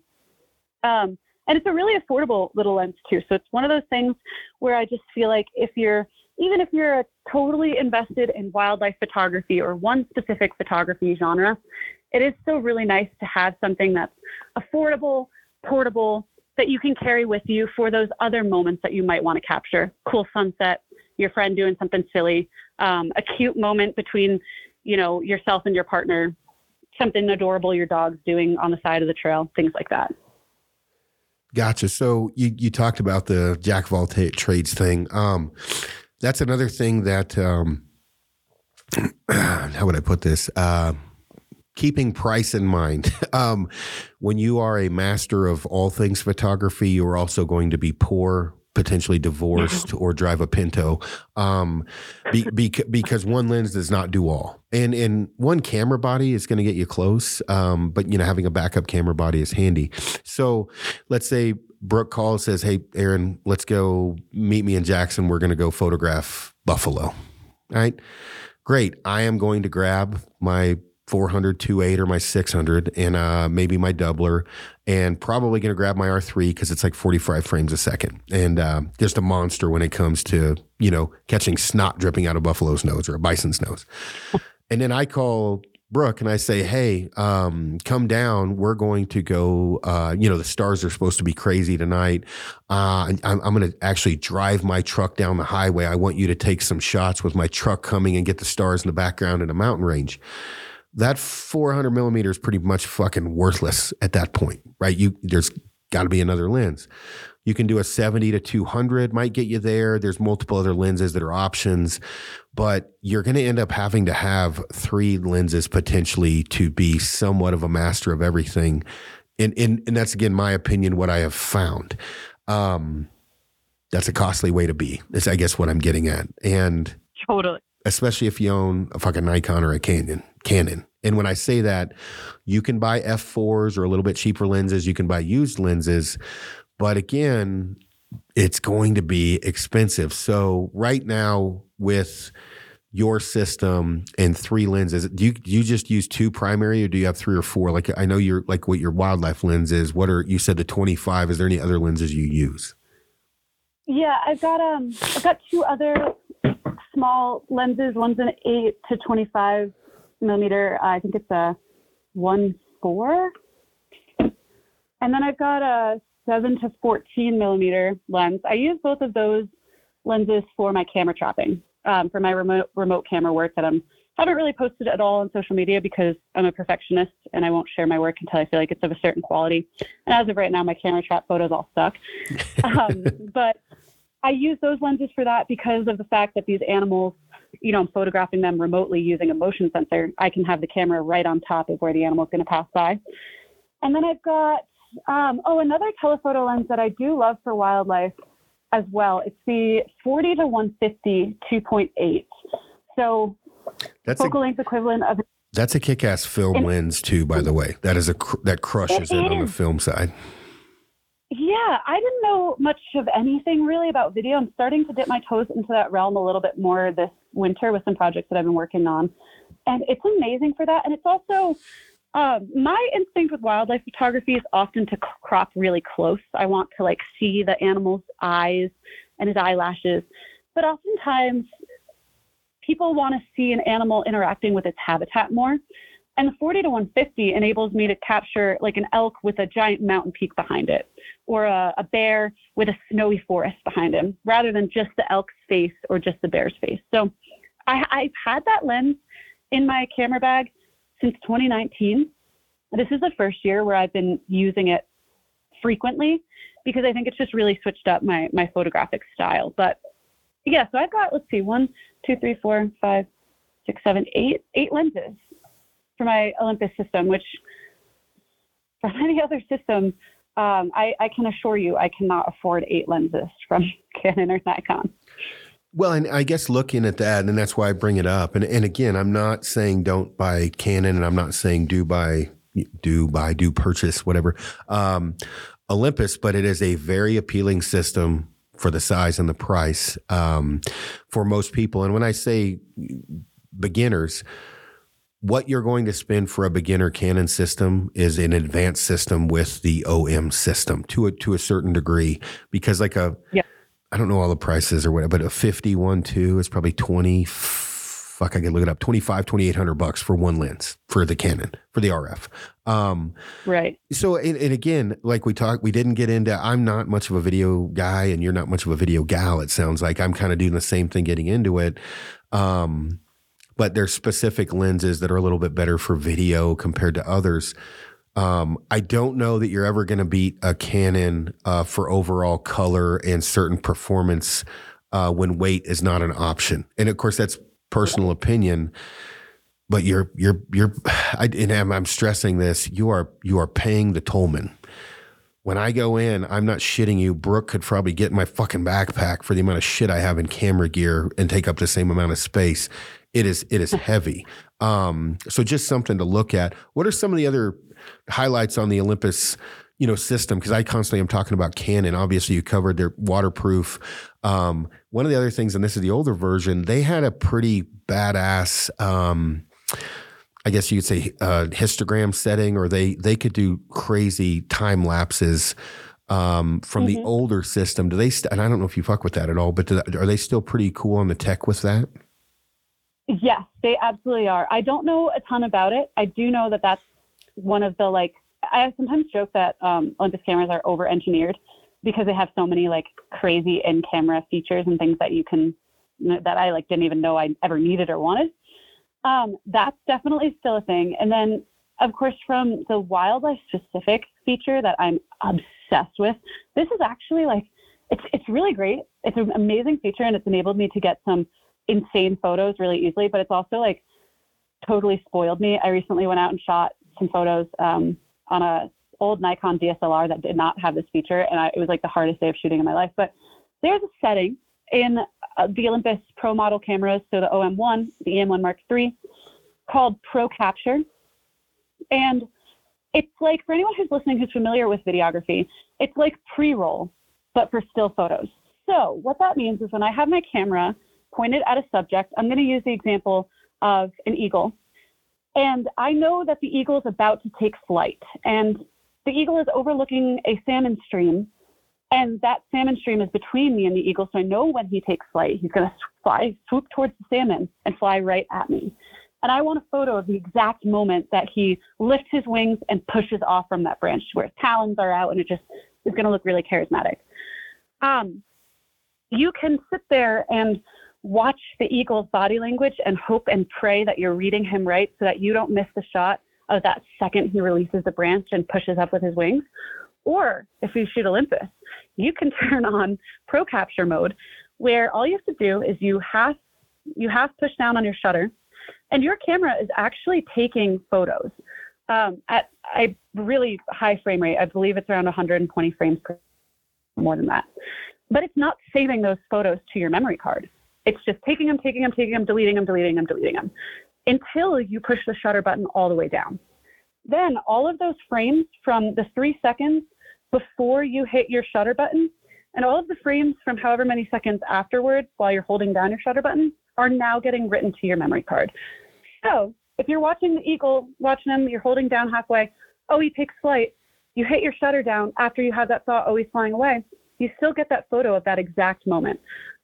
Um, and it's a really affordable little lens too. So it's one of those things where I just feel like if you're even if you're totally invested in wildlife photography or one specific photography genre, it is still really nice to have something that's affordable, portable, that you can carry with you for those other moments that you might want to capture. Cool sunset, your friend doing something silly, um, a cute moment between you know, yourself and your partner, something adorable your dog's doing on the side of the trail, things like that. Gotcha. So you, you talked about the jack of all t- trades thing. Um, that's another thing that, um, how would I put this? Uh, keeping price in mind. Um, when you are a master of all things photography, you are also going to be poor potentially divorced or drive a Pinto, um, be, be, because one lens does not do all, and and one camera body is going to get you close, um, but you know having a backup camera body is handy. So let's say Brooke calls says, "Hey, Aaron, let's go meet me in Jackson. We're going to go photograph buffalo." All right, great. I am going to grab my 400 2.8 or my 600 and uh, maybe my doubler and probably going to grab my R3 because it's like 45 frames a second and uh, just a monster when it comes to, you know, catching snot dripping out of buffalo's nose or a bison's nose. and then I call Brooke and I say, hey, um, come down. We're going to go. Uh, you know, the stars are supposed to be crazy tonight. Uh, I'm, I'm going to actually drive my truck down the highway. I want you to take some shots with my truck coming and get the stars in the background in a mountain range that 400 millimeter is pretty much fucking worthless at that point, right? You there's got to be another lens. You can do a 70 to 200, might get you there. There's multiple other lenses that are options, but you're going to end up having to have three lenses potentially to be somewhat of a master of everything. And, and, and that's again, my opinion, what I have found. Um, that's a costly way to be, is I guess what I'm getting at. And totally, especially if you own a fucking Nikon or a Canon. Canon. And when I say that, you can buy f4s or a little bit cheaper lenses, you can buy used lenses, but again, it's going to be expensive. So right now with your system and three lenses, do you do you just use two primary or do you have three or four? Like I know you're like what your wildlife lens is. What are you said the 25? Is there any other lenses you use? Yeah, I've got um I've got two other small lenses. One's an eight to 25 millimeter. I think it's a one four. And then I've got a seven to 14 millimeter lens. I use both of those lenses for my camera trapping, um, for my remote remote camera work that I'm haven't really posted at all on social media because I'm a perfectionist and I won't share my work until I feel like it's of a certain quality. And as of right now, my camera trap photos all suck. um, but I use those lenses for that because of the fact that these animals, you know, I'm photographing them remotely using a motion sensor. I can have the camera right on top of where the animal is going to pass by. And then I've got, um, oh, another telephoto lens that I do love for wildlife as well. It's the 40 to 150 2.8. So that's focal a, length equivalent of. That's a kick-ass film lens too, by the way. That is a that crushes it, it on the film side. Yeah, I didn't know much of anything really about video. I'm starting to dip my toes into that realm a little bit more this winter with some projects that I've been working on. And it's amazing for that. And it's also um, my instinct with wildlife photography is often to crop really close. I want to like see the animal's eyes and his eyelashes. But oftentimes people want to see an animal interacting with its habitat more. And the 40 to 150 enables me to capture like an elk with a giant mountain peak behind it, or a, a, bear with a snowy forest behind him, rather than just the elk's face or just the bear's face. So I, I've had that lens in my camera bag since 2019. This is the first year where I've been using it frequently because I think it's just really switched up my my photographic style. But yeah, so I've got let's see, one, two, three, four, five, six, seven, eight, eight lenses for my Olympus system, which from any other system, um, I, I, can assure you I cannot afford eight lenses from Canon or Nikon. Well, and I guess looking at that, and that's why I bring it up. And and again, I'm not saying don't buy Canon, and I'm not saying do buy do buy do purchase whatever um, Olympus, but it is a very appealing system for the size and the price um, for most people. And when I say beginners, what you're going to spend for a beginner Canon system is an advanced system with the OM system to a to a certain degree because like a yeah. I don't know all the prices or whatever, but a 51 2 is probably 20 fuck I can look it up 25 2800 bucks for one lens for the Canon for the RF. Um, right. So and, and again, like we talked, we didn't get into. I'm not much of a video guy, and you're not much of a video gal. It sounds like I'm kind of doing the same thing, getting into it. Um, but there's specific lenses that are a little bit better for video compared to others. Um, I don't know that you're ever going to beat a Canon uh, for overall color and certain performance uh, when weight is not an option. And of course, that's personal opinion. But you're you're you're, I, and I'm, I'm stressing this. You are you are paying the tollman when I go in, I'm not shitting you. Brooke could probably get my fucking backpack for the amount of shit I have in camera gear and take up the same amount of space. It is it is heavy. Um, so just something to look at. What are some of the other highlights on the Olympus? you know system because I constantly am talking about Canon. Obviously, you covered their waterproof. Um, one of the other things, and this is the older version, they had a pretty badass. Um, I guess you could say uh, histogram setting, or they they could do crazy time lapses um, from mm-hmm. the older system. Do they? St- and I don't know if you fuck with that at all, but that, are they still pretty cool on the tech with that? Yes, they absolutely are. I don't know a ton about it. I do know that that's one of the like. I sometimes joke that um, Olympus cameras are over engineered because they have so many like crazy in camera features and things that you can that I like didn't even know I ever needed or wanted. Um, that's definitely still a thing. And then of course from the wildlife specific feature that I'm obsessed with, this is actually like it's it's really great. It's an amazing feature and it's enabled me to get some insane photos really easily, but it's also like totally spoiled me. I recently went out and shot some photos um, on a old Nikon DSLR that did not have this feature, and I, it was like the hardest day of shooting in my life. But there's a setting in uh, the Olympus Pro model cameras, so the OM1, the EM1 Mark III, called Pro Capture, and it's like for anyone who's listening who's familiar with videography, it's like pre-roll, but for still photos. So what that means is when I have my camera pointed at a subject, I'm going to use the example of an eagle. And I know that the eagle is about to take flight. And the eagle is overlooking a salmon stream, and that salmon stream is between me and the eagle. So I know when he takes flight, he's going to fly, swoop towards the salmon and fly right at me. And I want a photo of the exact moment that he lifts his wings and pushes off from that branch where his talons are out, and it just is going to look really charismatic. Um, you can sit there and watch the eagle's body language and hope and pray that you're reading him right so that you don't miss the shot of that second he releases the branch and pushes up with his wings. Or if you shoot Olympus, you can turn on pro capture mode where all you have to do is you have you have push down on your shutter and your camera is actually taking photos um, at a really high frame rate. I believe it's around 120 frames per more than that. But it's not saving those photos to your memory card. It's just taking them, taking them, taking them, deleting them, deleting them, deleting them until you push the shutter button all the way down. Then all of those frames from the three seconds before you hit your shutter button and all of the frames from however many seconds afterwards while you're holding down your shutter button are now getting written to your memory card. So if you're watching the eagle, watching him, you're holding down halfway, oh, he takes flight, you hit your shutter down after you have that thought, oh, he's flying away, you still get that photo of that exact moment.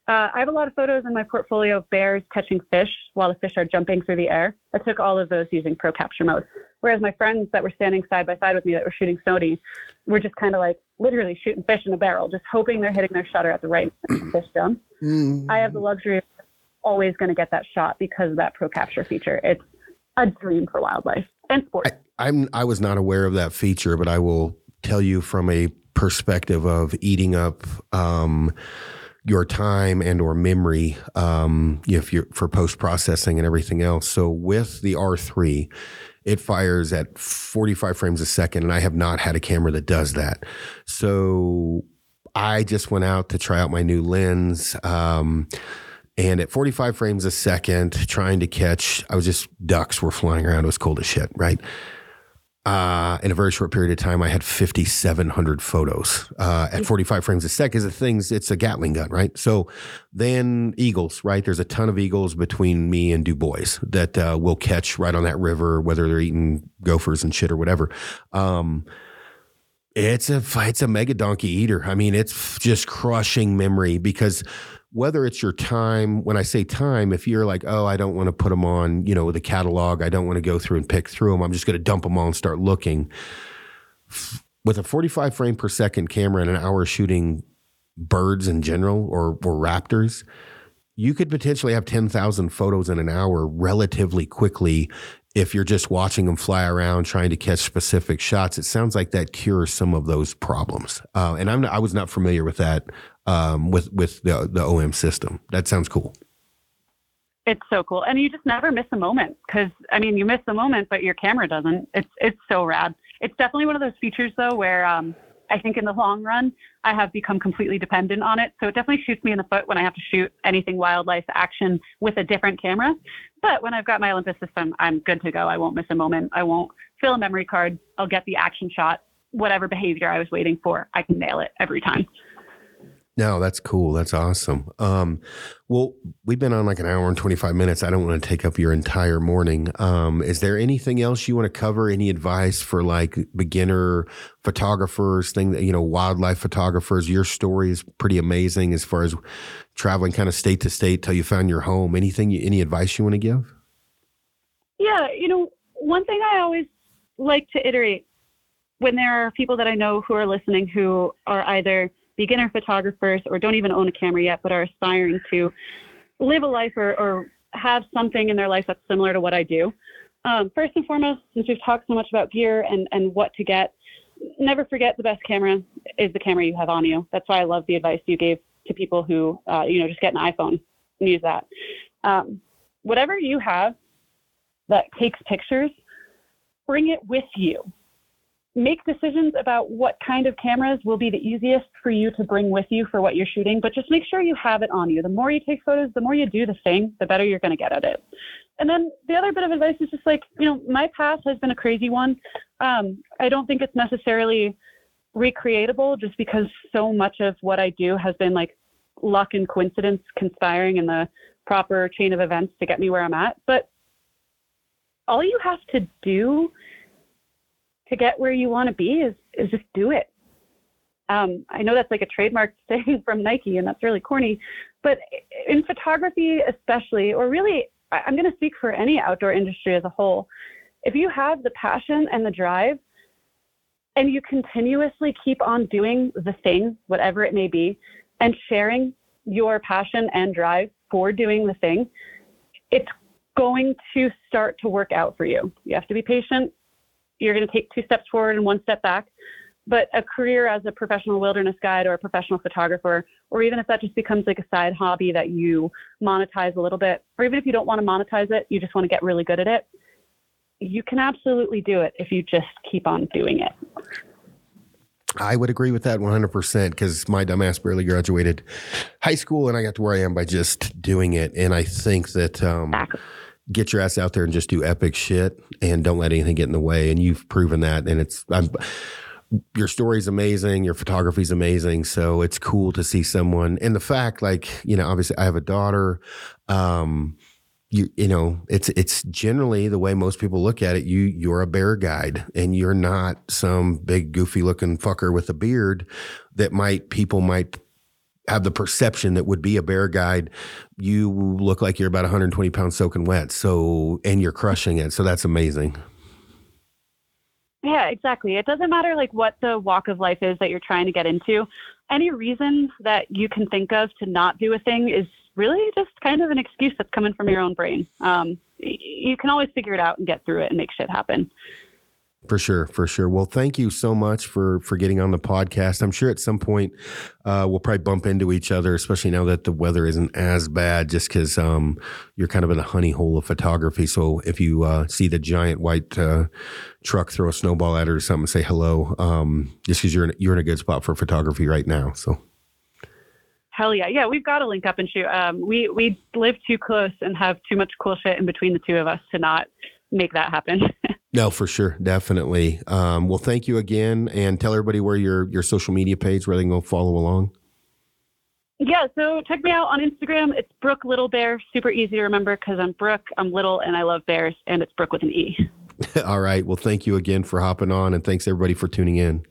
Uh, I have a lot of photos in my portfolio of bears catching fish while the fish are jumping through the air. I took all of those using Pro Capture mode. Whereas my friends that were standing side by side with me that were shooting Sony were just kind of like literally shooting fish in a barrel, just hoping they're hitting their shutter at the right fish jump. Mm-hmm. I have the luxury of always going to get that shot because of that Pro Capture feature. It's a dream for wildlife and sports. I, I'm I was not aware of that feature, but I will tell you from a perspective of eating up. Um, your time and or memory um, if you're for post processing and everything else. So with the R3, it fires at 45 frames a second, and I have not had a camera that does that. So I just went out to try out my new lens. Um, and at 45 frames a second, trying to catch, I was just ducks were flying around. It was cold as shit, right? Uh, in a very short period of time, I had 5,700 photos uh, at 45 frames a second. The things, it's a Gatling gun, right? So then eagles, right? There's a ton of eagles between me and Dubois that uh, will catch right on that river, whether they're eating gophers and shit or whatever. Um, it's a it's a mega donkey eater. I mean, it's just crushing memory because whether it's your time, when I say time, if you're like, oh, I don't want to put them on, you know, the catalog, I don't want to go through and pick through them, I'm just going to dump them all and start looking. With a 45 frame per second camera and an hour shooting birds in general or, or raptors, you could potentially have 10,000 photos in an hour relatively quickly if you're just watching them fly around trying to catch specific shots. It sounds like that cures some of those problems. Uh, and I'm not, I was not familiar with that um, with with the the OM system. That sounds cool. It's so cool, and you just never miss a moment because I mean, you miss the moment, but your camera doesn't. It's it's so rad. It's definitely one of those features though where um, I think in the long run I have become completely dependent on it. So it definitely shoots me in the foot when I have to shoot anything wildlife action with a different camera. But when I've got my Olympus system, I'm good to go. I won't miss a moment. I won't fill a memory card. I'll get the action shot. Whatever behavior I was waiting for, I can nail it every time. No, that's cool. That's awesome. Um, well, we've been on like an hour and 25 minutes. I don't want to take up your entire morning. Um, is there anything else you want to cover? Any advice for like beginner photographers, thing that, you know, wildlife photographers? Your story is pretty amazing as far as traveling kind of state to state till you found your home. Anything, any advice you want to give? Yeah. You know, one thing I always like to iterate when there are people that I know who are listening who are either beginner photographers or don't even own a camera yet, but are aspiring to live a life or, or have something in their life that's similar to what I do. Um, first and foremost, since we've talked so much about gear and, and what to get, never forget the best camera is the camera you have on you. That's why I love the advice you gave to people who, uh, you know, just get an iPhone and use that. Um, whatever you have that takes pictures, bring it with you make decisions about what kind of cameras will be the easiest for you to bring with you for what you're shooting, but just make sure you have it on you. The more you take photos, the more you do the thing, the better you're going to get at it. And then the other bit of advice is just like, you know, my path has been a crazy one. Um, I don't think it's necessarily recreatable just because so much of what I do has been like luck and coincidence conspiring in the proper chain of events to get me where I'm at. But all you have to do to get where you want to be is is just do it. Um, I know that's like a trademark saying from Nike, and that's really corny, but in photography, especially, or really, I'm going to speak for any outdoor industry as a whole. If you have the passion and the drive, and you continuously keep on doing the thing, whatever it may be, and sharing your passion and drive for doing the thing, it's going to start to work out for you. You have to be patient you're going to take two steps forward and one step back. But a career as a professional wilderness guide or a professional photographer, or even if that just becomes like a side hobby that you monetize a little bit, or even if you don't want to monetize it, you just want to get really good at it, you can absolutely do it if you just keep on doing it. I would agree with that 100% because my dumbass barely graduated high school and I got to where I am by just doing it. And I think that, um, get your ass out there and just do epic shit and don't let anything get in the way. And you've proven that. And it's, I'm, your story's amazing. Your photography's amazing. So it's cool to see someone and the fact like, you know, obviously I have a daughter. Um, you, you know, it's, it's generally the way most people look at it. You, you're a bear guide and you're not some big goofy looking fucker with a beard that might, people might have the perception that would be a bear guide, you look like you're about 120 pounds soaking wet. So, and you're crushing it. So that's amazing. Yeah, exactly. It doesn't matter like what the walk of life is that you're trying to get into. Any reason that you can think of to not do a thing is really just kind of an excuse that's coming from your own brain. Um, you can always figure it out and get through it and make shit happen. For sure, for sure. Well, thank you so much for for getting on the podcast. I'm sure at some point uh, we'll probably bump into each other, especially now that the weather isn't as bad. Just because um, you're kind of in the honey hole of photography. So if you uh, see the giant white uh, truck throw a snowball at it or something, say hello. Um, just because you're in, you're in a good spot for photography right now. So. Hell yeah, yeah, we've got to link up and shoot. Um, we we live too close and have too much cool shit in between the two of us to not make that happen. No, for sure, definitely. Um, well, thank you again, and tell everybody where your your social media page where they can go follow along. Yeah, so check me out on Instagram. It's Brooke Little Bear. Super easy to remember because I'm Brooke, I'm little, and I love bears, and it's Brooke with an E. All right. Well, thank you again for hopping on, and thanks everybody for tuning in.